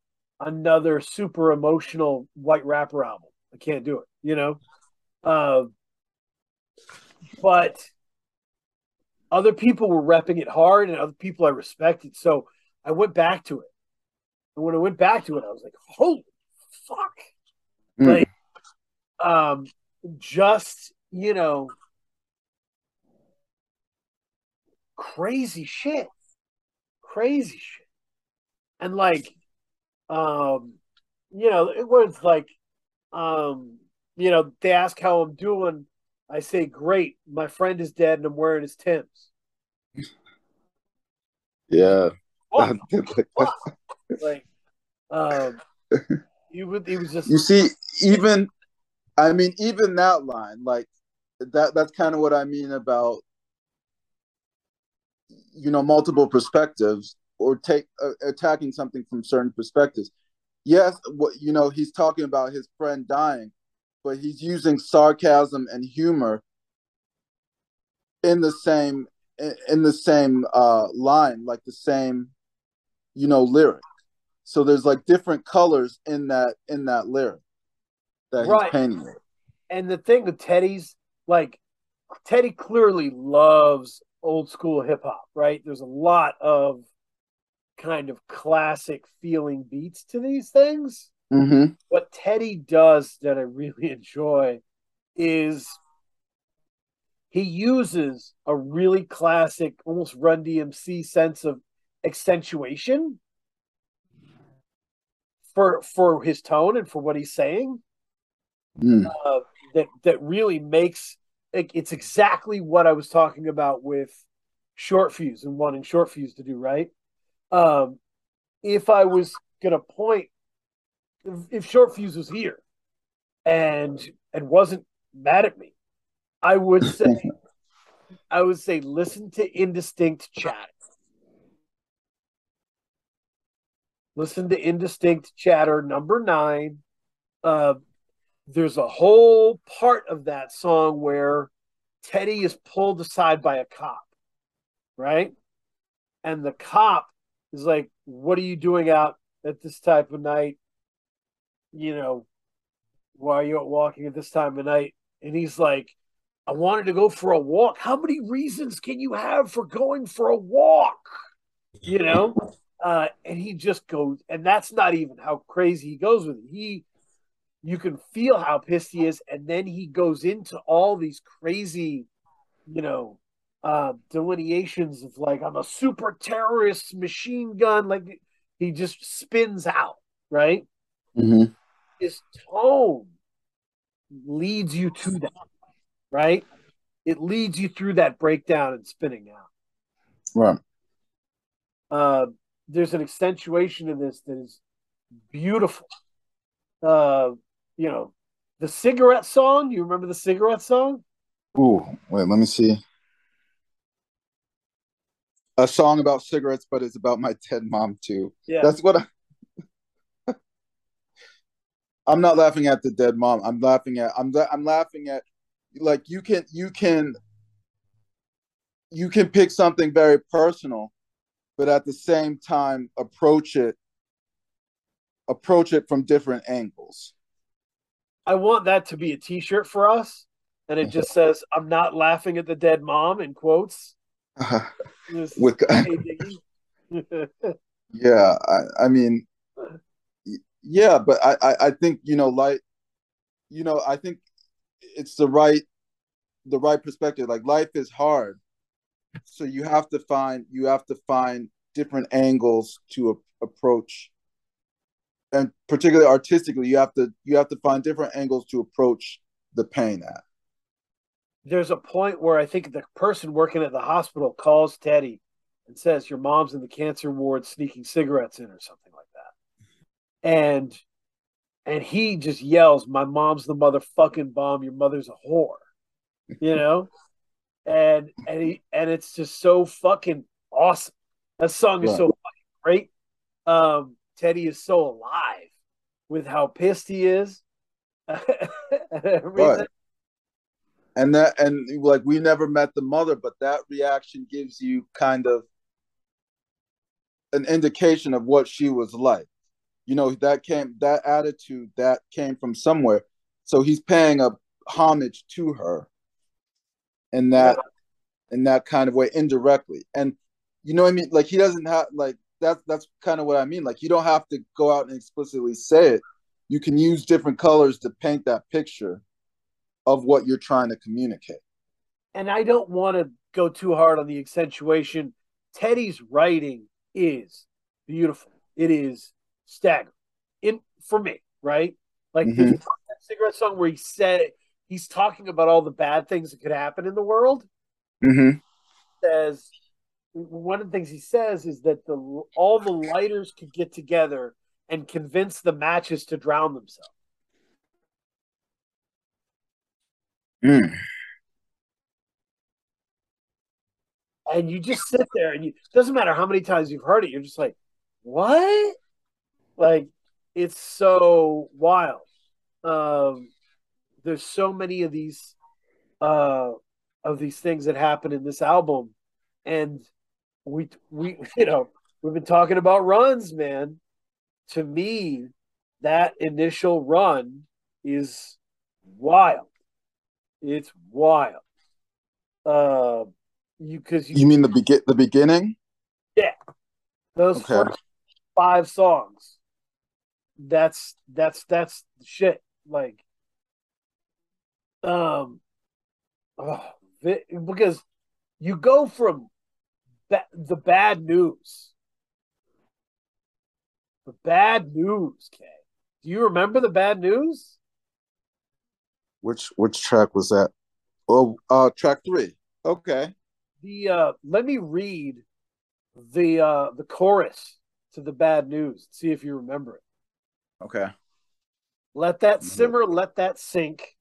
another super emotional white rapper album. I can't do it." You know. Uh, but other people were repping it hard, and other people I respected. So I went back to it. And when I went back to it, I was like, "Holy fuck!"
Mm.
Like, um, just you know, crazy shit, crazy shit, and like, um, you know, it was like, um, you know, they ask how I'm doing. I say, "Great, my friend is dead, and I'm wearing his Tims."
yeah [laughs]
fuck? like, um, he was, he was just
you see even i mean even that line like that that's kind of what i mean about you know multiple perspectives or take uh, attacking something from certain perspectives yes what you know he's talking about his friend dying but he's using sarcasm and humor in the same in, the same uh, line, like the same, you know, lyric. So there's like different colors in that in that lyric that right. he's painting it.
And the thing with Teddy's like Teddy clearly loves old school hip hop, right? There's a lot of kind of classic feeling beats to these things.
Mm-hmm.
What Teddy does that I really [laughs] enjoy is he uses a really classic, almost Run DMC sense of accentuation for for his tone and for what he's saying.
Mm.
Uh, that that really makes it, it's exactly what I was talking about with short fuse and wanting short fuse to do right. Um, if I was gonna point, if, if short fuse was here and and wasn't mad at me, I would say, I would say, listen to indistinct chatter. Listen to indistinct chatter number nine. Uh, there's a whole part of that song where Teddy is pulled aside by a cop, right? And the cop is like, "What are you doing out at this type of night? You know, why are you out walking at this time of night?" And he's like, I wanted to go for a walk. How many reasons can you have for going for a walk? You know? [laughs] Uh, and he just goes, and that's not even how crazy he goes with it. He, you can feel how pissed he is, and then he goes into all these crazy, you know, uh, delineations of like I'm a super terrorist machine gun. Like he just spins out, right?
Mm-hmm.
His tone leads you to that right? It leads you through that breakdown and spinning out.
Right.
Uh, there's an accentuation in this that is beautiful. Uh, you know, the cigarette song. You remember the cigarette song?
Ooh, wait, let me see. A song about cigarettes, but it's about my dead mom too.
Yeah,
that's what I. [laughs] I'm not laughing at the dead mom. I'm laughing at. I'm. I'm laughing at like you can you can you can pick something very personal but at the same time approach it approach it from different angles
i want that to be a t-shirt for us and it just says i'm not laughing at the dead mom in quotes. Uh-huh. [laughs]
With [laughs] yeah I, I mean yeah but I, I i think you know like you know i think it's the right the right perspective. Like life is hard, so you have to find you have to find different angles to a, approach, and particularly artistically, you have to you have to find different angles to approach the pain at.
There's a point where I think the person working at the hospital calls Teddy and says, "Your mom's in the cancer ward sneaking cigarettes in, or something like that," and and he just yells, "My mom's the motherfucking bomb. Your mother's a whore," you [laughs] know, and and he and it's just so fucking awesome. That song is so fucking great. Um, Teddy is so alive with how pissed he is. [laughs]
right. And that and like we never met the mother, but that reaction gives you kind of an indication of what she was like you know that came that attitude that came from somewhere so he's paying a homage to her in that yeah. in that kind of way indirectly and you know what i mean like he doesn't have like that's that's kind of what i mean like you don't have to go out and explicitly say it you can use different colors to paint that picture of what you're trying to communicate
and i don't want to go too hard on the accentuation teddy's writing is beautiful it is staggering in for me, right? Like mm-hmm. that cigarette song where he said he's talking about all the bad things that could happen in the world.
Mm-hmm.
Says one of the things he says is that the all the lighters could get together and convince the matches to drown themselves.
Mm.
And you just sit there and you doesn't matter how many times you've heard it, you're just like, what? Like it's so wild. Um, there's so many of these uh, of these things that happen in this album And we we [laughs] you know we've been talking about runs, man. To me, that initial run is wild. It's wild. Uh, you because
you, you, mean the begin the beginning?
Yeah, those okay. first five songs. That's that's that's shit. Like, um, oh, because you go from ba- the bad news, the bad news. Kay, do you remember the bad news?
Which which track was that? Oh, uh, track three. Okay.
The uh, let me read the uh the chorus to the bad news. See if you remember it.
Okay.
Let that mm-hmm. simmer. Let that sink.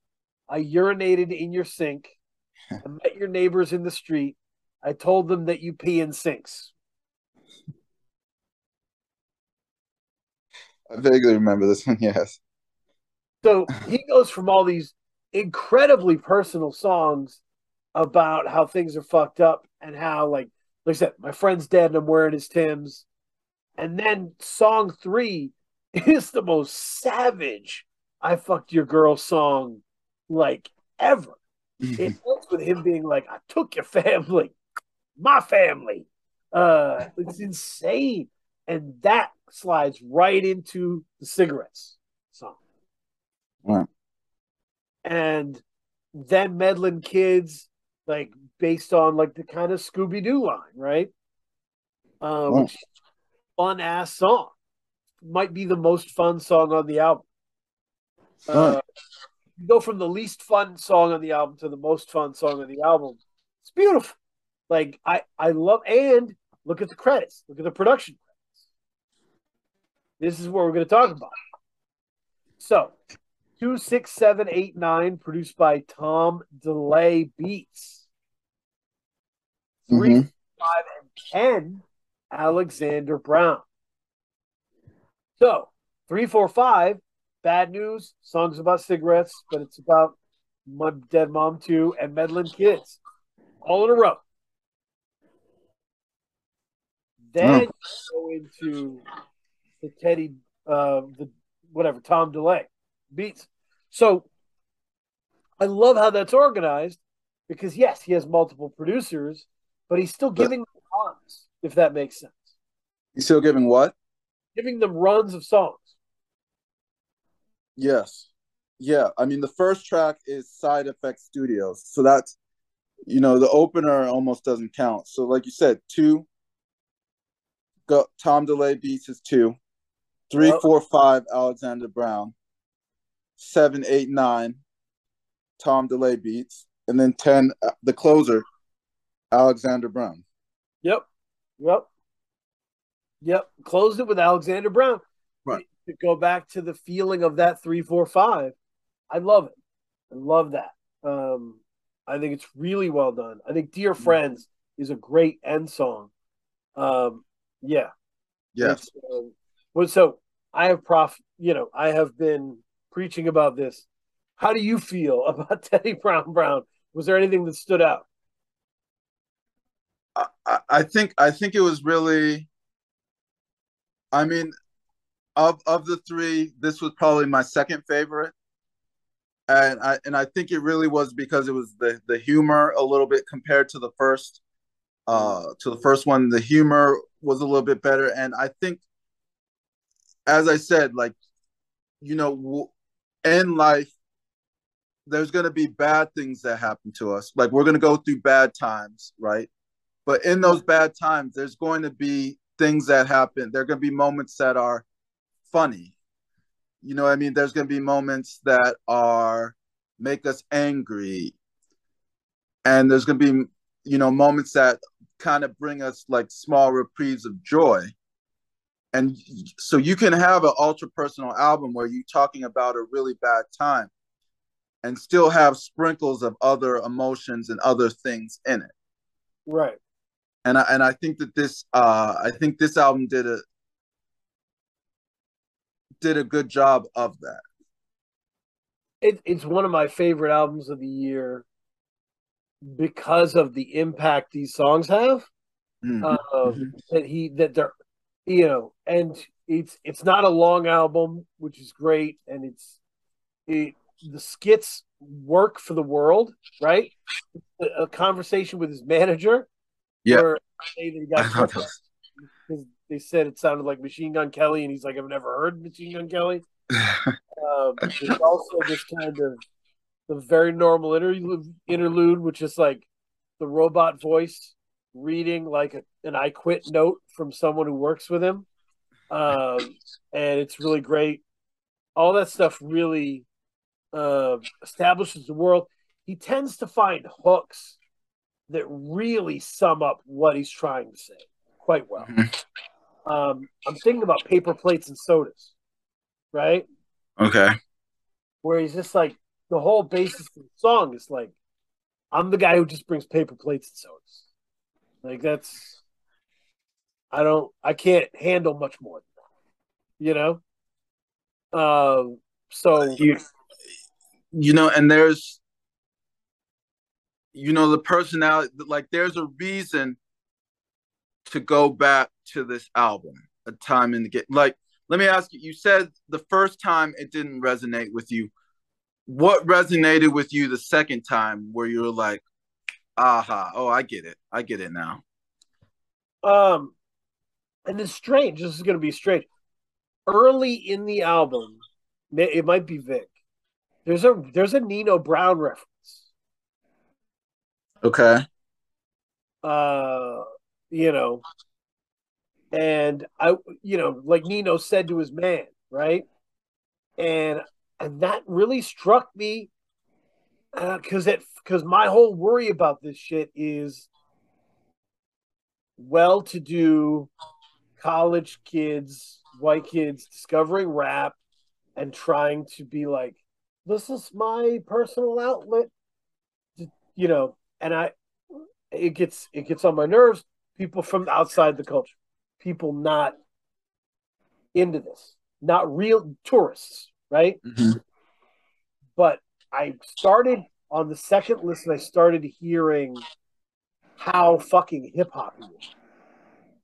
I urinated in your sink. I met your neighbors in the street. I told them that you pee in sinks.
I vaguely remember this one, [laughs] yes.
So he goes from all these incredibly personal songs about how things are fucked up and how like like I said, my friend's dead and I'm wearing his Tim's. And then song three [laughs] is the most savage I fucked your girl song like ever. [laughs] It ends with him being like, I took your family, my family. Uh it's insane. And that slides right into the cigarettes song.
Right
and then meddling kids like based on like the kind of Scooby Doo line, right? Uh, which fun ass song might be the most fun song on the album. Uh, you go from the least fun song on the album to the most fun song on the album. It's beautiful. Like I, I love and look at the credits. Look at the production credits. This is what we're going to talk about. So Two six seven eight nine, produced by Tom DeLay Beats. 3 mm-hmm. five and ten, Alexander Brown. So three four five, bad news. Songs about cigarettes, but it's about my dead mom too, and meddling kids, all in a row. Then oh. go into the Teddy, uh, the whatever Tom DeLay beats. So I love how that's organized because yes, he has multiple producers, but he's still giving but, runs, if that makes sense.
He's still giving what?
Giving them runs of songs.
Yes. Yeah. I mean the first track is Side Effect Studios. So that's you know, the opener almost doesn't count. So like you said, two go Tom DeLay beats is two. Three, four, five, Alexander Brown seven, eight, nine, Tom DeLay beats, and then ten, uh, the closer, Alexander Brown.
Yep, yep, yep. Closed it with Alexander Brown.
Right.
To go back to the feeling of that three, four, five, I love it. I love that. Um, I think it's really well done. I think "Dear mm-hmm. Friends" is a great end song. Um, yeah.
Yes.
Um, well, so I have prof. You know, I have been preaching about this. How do you feel [laughs] about Teddy Brown Brown? Was there anything that stood out?
I, I think I think it was really. I mean, of of the three, this was probably my second favorite, and I and I think it really was because it was the the humor a little bit compared to the first, uh, to the first one. The humor was a little bit better, and I think, as I said, like, you know, in life, there's going to be bad things that happen to us. Like we're going to go through bad times, right? But in those bad times, there's going to be things that happen. There are going to be moments that are funny. You know I mean? There's going to be moments that are make us angry. And there's going to be, you know, moments that kind of bring us like small reprieves of joy. And so you can have an ultra personal album where you're talking about a really bad time and still have sprinkles of other emotions and other things in it.
Right.
And i and i think that this uh i think this album did a did a good job of that.
It, it's one of my favorite albums of the year because of the impact these songs have
Mm.
um,
Mhm.
that he that they're you know and it's it's not a long album which is great and it's it the skits work for the world right a, a conversation with his manager
Yeah.
where they, they got
I thought that was-
because they said it sounded like Machine Gun Kelly, and he's like, I've never heard Machine Gun Kelly. [laughs] Um, there's also this kind of the very normal interlude, interlude, which is like the robot voice reading like a, an "I quit" note from someone who works with him, um, and it's really great. All that stuff really uh, establishes the world. He tends to find hooks that really sum up what he's trying to say quite well.
Mhm.
Um, I'm thinking about paper plates and sodas, right?
okay.
Where he's just like the whole basis of the song is like, I'm the guy who just brings paper plates and sodas. Like that's, I don't, I can't handle much more than that, you know. Um, so
You, you know, and there's, you know, the personality. Like, there's a reason to go back to this album. A time in the game. Like, let me ask you. You said the first time it didn't resonate with you. What resonated with you the second time, where you were like, "Aha! Oh, I get it. I get it now."
Um, and it's strange. This is going to be strange. Early in the album, it might be Vic. There's a there's a Nino Brown reference.
Okay.
Uh, you know, and I, you know, like Nino said to his man, right? And and that really struck me uh, because it because my whole worry about this shit is well-to-do college kids, white kids discovering rap and trying to be like, this is my personal outlet, you know. And I, it gets it gets on my nerves. People from outside the culture, people not into this, not real tourists, right?
Mhm.
But I started on the second listen. I started hearing how fucking hip hop he is,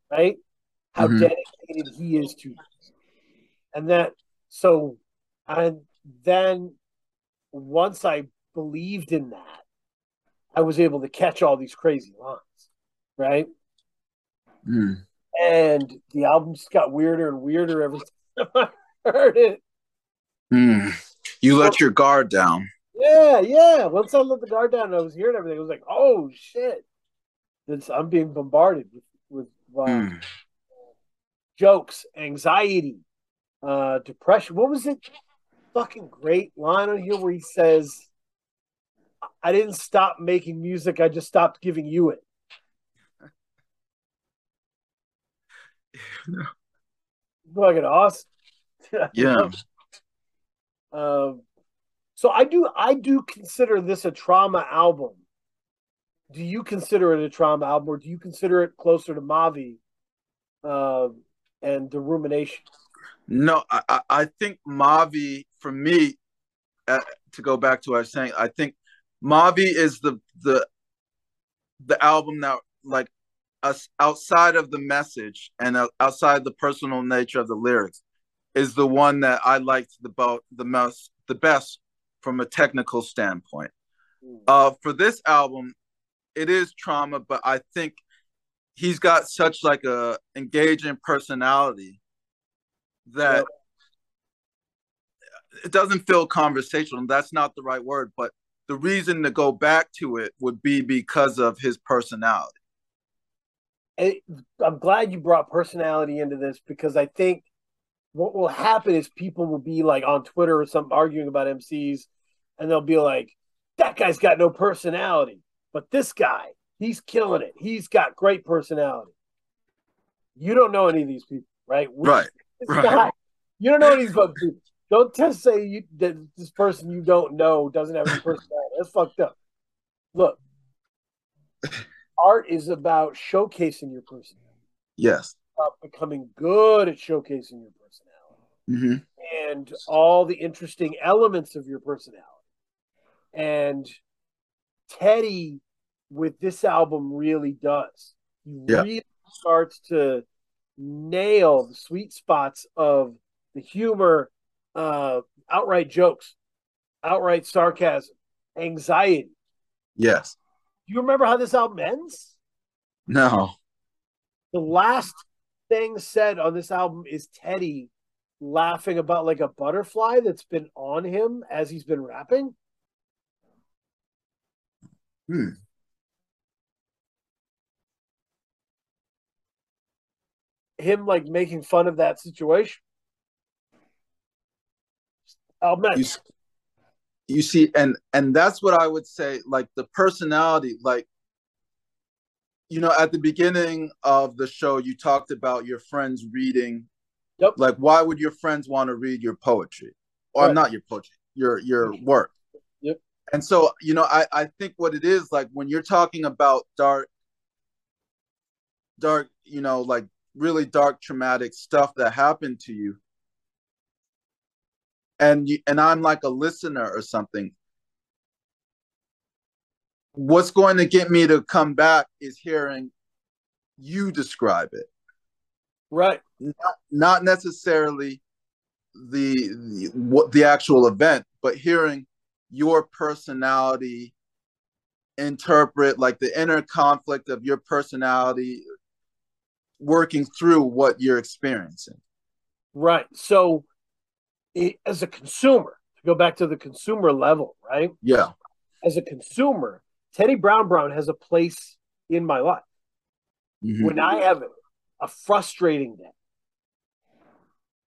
right? How
Mhm.
dedicated he is to this. And that, so, and then once I believed in that, I was able to catch all these crazy lines, right?
Mm.
And the album just got weirder and weirder every [laughs] time I heard it.
Mm. You let your guard down.
Yeah, yeah. Once I let the guard down I was hearing everything, I was like, oh shit. It's, I'm being bombarded with, with
Mm.
jokes, anxiety, uh, depression. What was it? Fucking great line on here where he says, I didn't stop making music, I just stopped giving you it. [laughs] Fucking awesome. [laughs]
Yeah.
Um, so I do I do consider this a trauma album. Do you consider it a trauma album, or do you consider it closer to Mavi uh, and the rumination?
No, I, I- think Mavi, for me, uh, to go back to what I was saying, I think Mavi is the the the album that like us outside of the message and uh, outside the personal nature of the lyrics is the one that I liked the bo- the most the best from a technical standpoint. Uh, for this album, it is trauma, but I think he's got such like a engaging personality that
Yep.
it doesn't feel conversational. That's not the right word, but the reason to go back to it would be because of his personality.
it, I'm glad you brought personality into this because I think what will happen is people will be like on Twitter or something arguing about MCs, and they'll be like, "That guy's got no personality," but this guy, he's killing it. He's got great personality. You don't know any of these people, right? We-
Right. [laughs]
this
right.
guy, you don't know any of these people. Don't just say you, that this person you don't know doesn't have any personality. That's fucked up. Look, art is about showcasing your personality
Yes.
about becoming good at showcasing your personality
hmm
and all the interesting elements of your personality. And Teddy, with this album, really does. He
Yeah.
really starts to nail the sweet spots of the humor, uh, outright jokes, outright sarcasm, anxiety.
Yes.
Do you remember how this album ends?
No.
The last thing said on this album is Teddy laughing about like a butterfly that's been on him as he's been rapping.
Hmm.
Him like making fun of that situation. Album
You, you see, and and that's what I would say. Like the personality, like you know, at the beginning of the show, you talked about your friends reading.
Yep.
Like, why would your friends want to read your poetry, or
Right.
not your poetry, your your work?
Yep.
And so, you know, I I think what it is like when you're talking about dark, dark, you know, like really dark traumatic stuff that happened to you and you, and I'm like a listener or something what's going to get me to come back is hearing you describe it
Right.
not, not necessarily the, the what the actual event but hearing your personality interpret like the inner conflict of your personality working through what you're experiencing
Right. So, it, as a consumer, to go back to the consumer level, right?
yeah
As a consumer, Teddy Brown Brown has a place in my life.
Mhm.
When I have a frustrating day,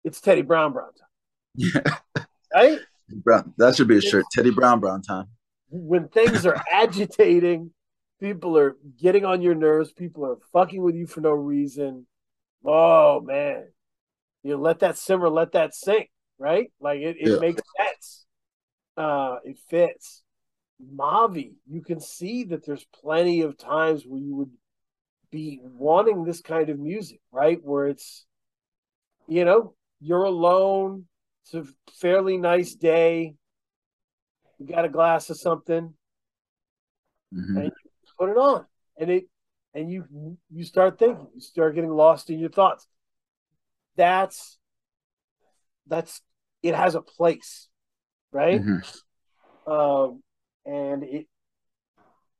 it's Teddy Brown Brown time,
yeah
right?
brown that should be a shirt teddy brown brown time
When things are [laughs] agitating, people are getting on your nerves, people are fucking with you for no reason. Oh man, you let that simmer, let that sink, right? Like it, it
Yeah.
makes sense. Uh, it fits. Mavi, you can see that there's plenty of times where you would be wanting this kind of music, right? Where it's, you know, you're alone. It's a fairly nice day. You got a glass of something,
Mhm.
and you put it on, and it, and you you start thinking, you start getting lost in your thoughts. That's that's it has a place, right?
Mhm.
um, and it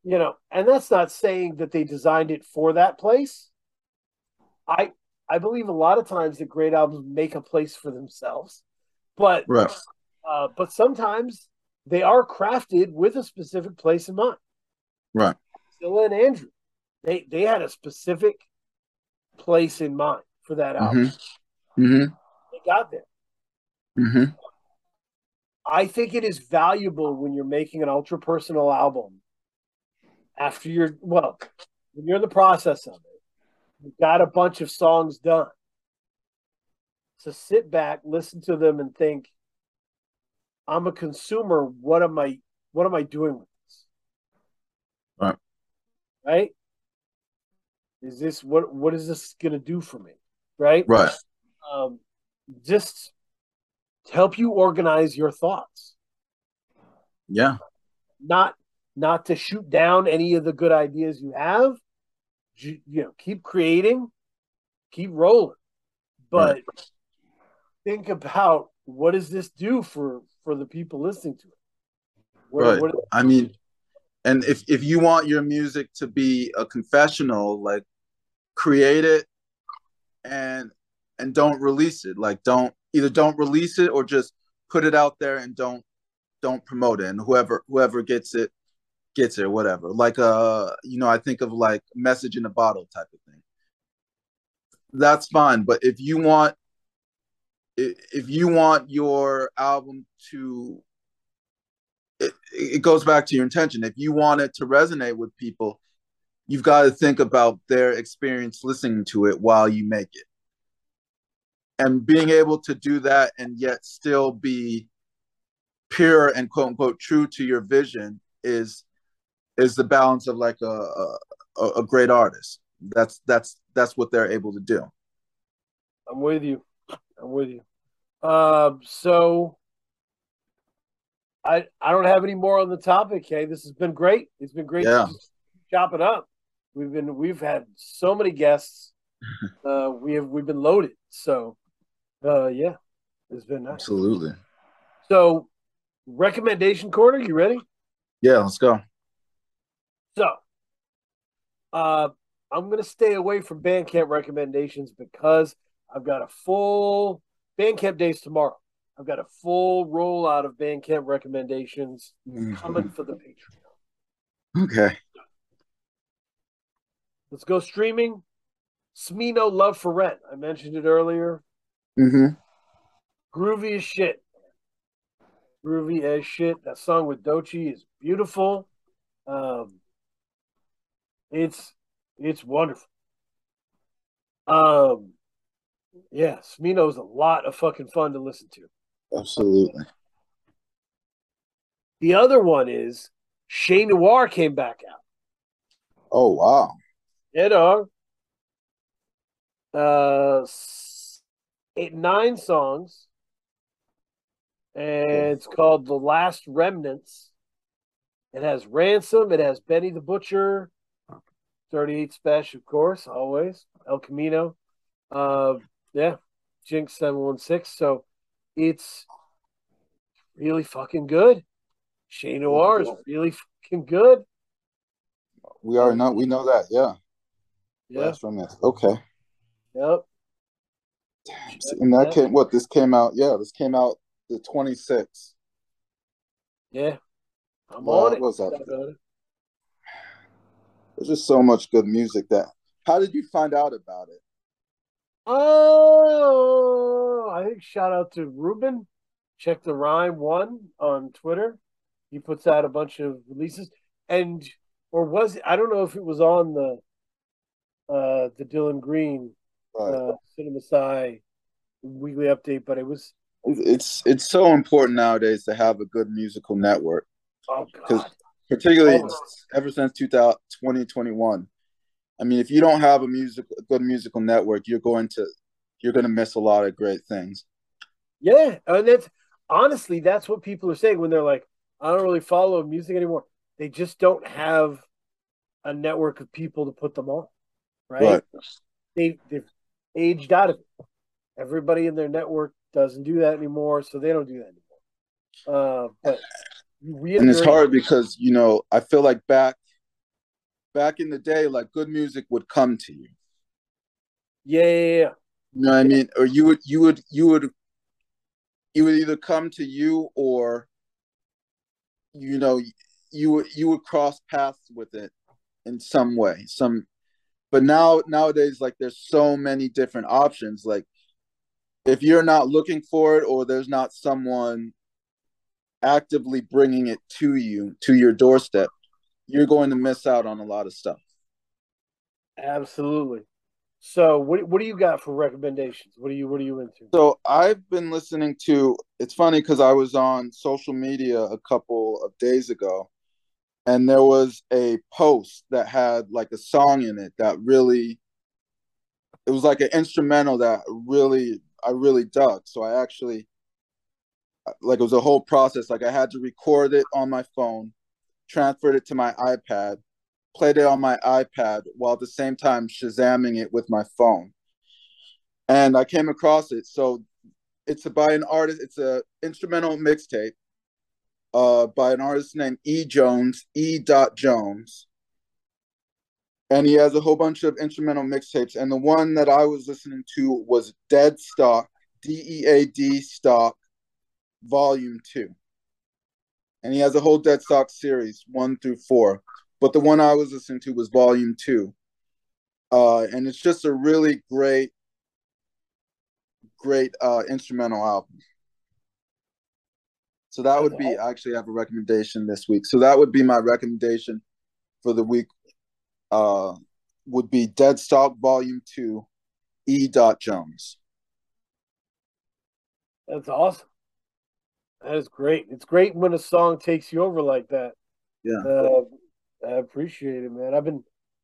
you know and that's not saying that they designed it for that place. I i believe a lot of times that great albums make a place for themselves but
right.
uh, but sometimes they are crafted with a specific place in mind.
Right.
Scylla and andrew they they had a specific place in mind for that album.
Hmm
they got there.
Hmm
I think it is valuable when you're making an ultra personal album after you're well, when you're in the process of it, you've got a bunch of songs done. So sit back, listen to them and think, I'm a consumer, what am I what am I doing with this?
Right.
Right? Is this what what is this gonna do for me? Right?
right
Um just to help you organize your thoughts.
yeah
not not to shoot down any of the good ideas you have you, you know keep creating keep rolling but think about what does this do for for the people listening to it What-
Right.
what-
I mean, and if if you want your music to be a confessional, like create it and and don't release it. Like don't either don't release it or just put it out there and don't don't promote it. And whoever whoever gets it gets it, whatever. Like uh, you know, I think of like message in a bottle type of thing. That's fine, but if you want if you want your album to it, it goes back to your intention. If you want it to resonate with people, you've got to think about their experience listening to it while you make it. And being able to do that and yet still be pure and quote unquote true to your vision is is the balance of like a a, a great artist. That's that's that's what they're able to do.
i'm with you i'm with you um so i i don't have any more on the topic hey this has been great it's been great
Yeah.
chop it up we've been we've had so many guests [laughs] uh, we have we've been loaded. So, uh, yeah, it's been nice.
Absolutely.
So, recommendation corner, you ready?
Yeah, let's go.
So, uh, I'm gonna stay away from Bandcamp recommendations because I've got a full Bandcamp days tomorrow. I've got a full rollout of Bandcamp recommendations
Mhm.
coming for the Patreon.
Okay.
Let's go streaming. Smino Love for Rent. I mentioned it earlier.
Mm-hmm.
Groovy as shit. Groovy as shit. That song with Doechii is beautiful. Um, it's it's wonderful. Um, yeah, Smino's a lot of fucking fun to listen to.
Absolutely.
The other one is Che Noir came back out.
Oh wow.
Yeah, dog. Uh, eight, nine songs, and it's called "The Last Remnants." It has Ransom. It has Benny the Butcher, thirty-eight Spesh, of course, always El Camino. Uh, yeah, Jinx seven one six. So it's really fucking good. Che Noir is really fucking good.
We are not, we know that, yeah.
Yeah.
Last Remnants. Okay.
Yep.
And that came what this came out, yeah, this came out the 26th.
Yeah. I'm
Well,
on
that
it.
was up
I'm
there.
on it.
There's just so much good music that how did you find out about it?
Oh, I think shout out to Ruben. Check the Rhyme One on Twitter. He puts out a bunch of releases, and or was it? I don't know if it was on the uh the Dylan Green
Right.
uh Cinema Sci weekly update, but it was
It's it's so important nowadays to have a good musical network,
oh
because
god,
particularly
Oh.
ever since 2000, 2021. I mean, if you don't have a music a good musical network, you're going to you're going to miss a lot of great things.
yeah, and that's honestly that's what people are saying when they're like, I don't really follow music anymore. They just don't have a network of people to put them on, right?
Right.
they they've aged out of it. Everybody in their network doesn't do that anymore, so they don't do that anymore. Uh, but
and it's hard because you know I feel like back back in the day, like good music would come to you.
Yeah, yeah, yeah.
You know what I mean? Or you would you would you would you would either come to you or you know you would you would cross paths with it in some way. Some but now nowadays like there's so many different options. Like if you're not looking for it or there's not someone actively bringing it to you to your doorstep, you're going to miss out on a lot of stuff.
absolutely. So, what what do you got for recommendations? What are you what are you into?
So I've been listening to. It's funny because I was on social media a couple of days ago, and there was a post that had like a song in it that really. It was like an instrumental that really I really dug. So I actually, like, it was a whole process. Like I had to record it on my phone, transferred it to my iPad, played it on my iPad while at the same time shazamming it with my phone and I came across it. So it's by an artist. It's a instrumental mixtape uh, by an artist named E Jones, E. Dot Jones, and he has a whole bunch of instrumental mixtapes. And the one that I was listening to was Dead Stock, D E A D Stock, Volume Two. And he has a whole Dead Stock series, one through four. But the one I was listening to was Volume Two. Uh, and it's just a really great great uh, instrumental album. So that would be I actually have a recommendation this week. So that would be my recommendation for the week. Uh, would be Dead Stock Volume Two, E. Dot Jones.
That's awesome. That is great. It's great when a song takes you over like that.
Yeah.
Uh, I appreciate it, man. I've been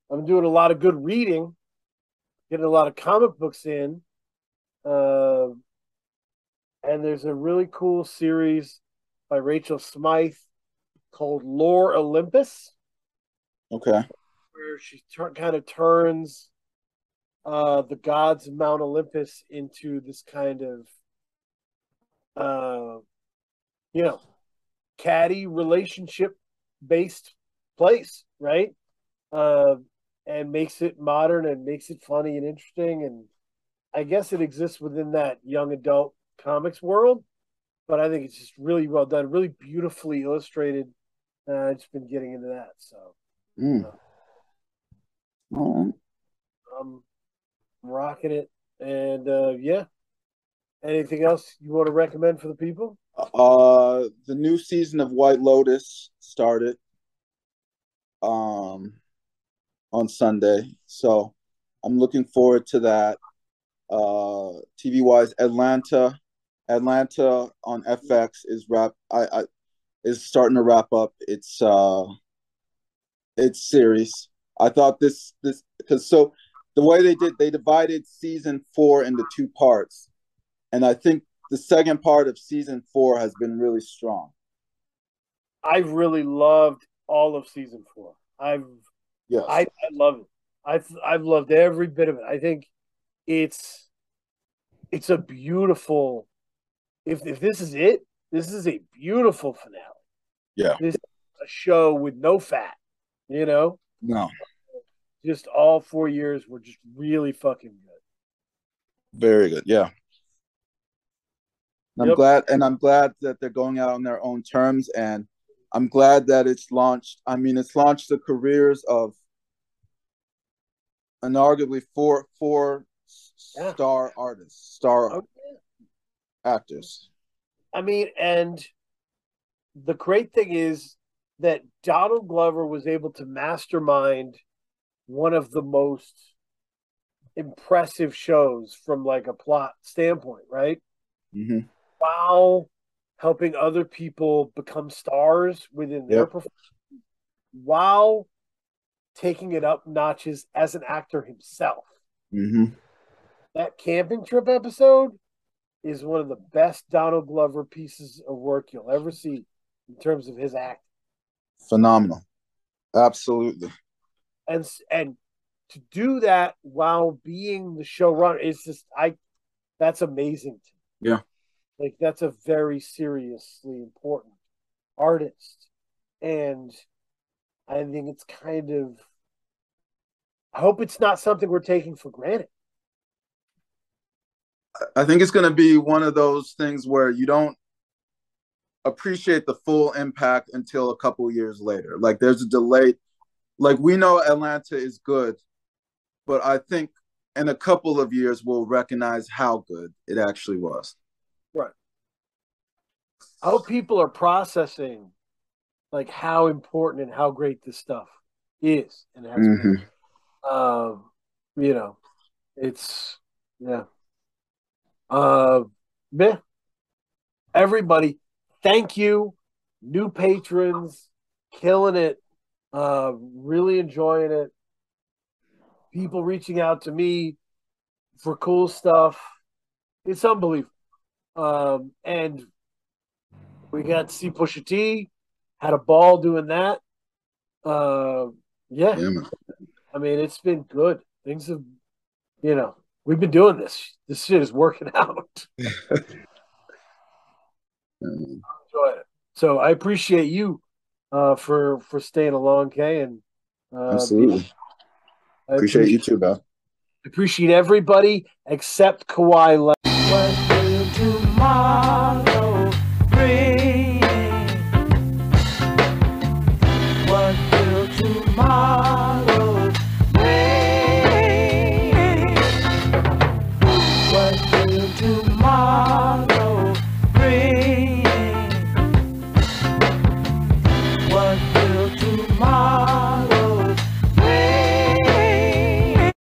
I'm doing a lot of good reading, getting a lot of comic books in. Uh, and there's a really cool series by Rachel Smythe called Lore Olympus,
Okay.
where she tur- kind of turns uh, the gods of Mount Olympus into this kind of, uh, you know, caddy relationship based place, right? Uh, and makes it modern and makes it funny and interesting. And I guess it exists within that young adult comics world, but I think it's just really well done, really beautifully illustrated. Uh, I've just been getting into that. So,
Mm.
uh,
All right.
I'm rocking it. And uh, yeah, anything else you want to recommend for the people?
Uh, the new season of White Lotus started um on Sunday, so I'm looking forward to that. Uh, TV wise, Atlanta, Atlanta on FX is wrap. I, I is starting to wrap up. It's uh, it's series. I thought this this because so the way they did they divided season four into two parts, and I think the second part of season four has been really strong.
I've really loved all of season four. I've
Yes.
I, I love it. I've I've loved every bit of it. I think it's it's a beautiful. If if this is it, this is a beautiful finale.
Yeah.
this is a show with no fat. You know,
no.
just all four years were just really fucking good.
Very good. Yeah. I'm glad, and I'm glad that they're going out on their own terms, and I'm glad that it's launched. I mean, it's launched the careers of an arguably four four
Yeah.
star artists, star
Oh,
actors.
I mean, and the great thing is that Donald Glover was able to mastermind one of the most impressive shows from like a plot standpoint, right?
hmm
While helping other people become stars within their
Yep.
profession, while taking it up notches as an actor himself.
hmm
That camping trip episode is one of the best Donald Glover pieces of work you'll ever see in terms of his acting.
Phenomenal. Absolutely.
And and to do that while being the showrunner is just I that's amazing to me.
Yeah.
Like that's a very seriously important artist. And I think it's kind of I hope it's not something we're taking for granted.
I think it's going to be one of those things where you don't appreciate the full impact until a couple years later. Like there's a delay. Like we know Atlanta is good, but I think in a couple of years we'll recognize how good it actually was.
Hope people are processing like how important and how great this stuff is and has been. Um, you know, it's yeah. Uh, meh. Everybody, thank you. New patrons, killing it. Uh, really enjoying it. People reaching out to me for cool stuff. It's unbelievable. Um, and we got to see Pusha T. Had a ball doing that. Uh, yeah.
Yeah.
I mean, it's been good. Things have, you know, we've been doing this. This shit is working [laughs] out. [laughs]
Um,
Enjoy it. So I appreciate you uh, for for staying along, Kay, and uh,
Absolutely.
I
Appreciate you too, Beth.
Appreciate everybody except Kawhi.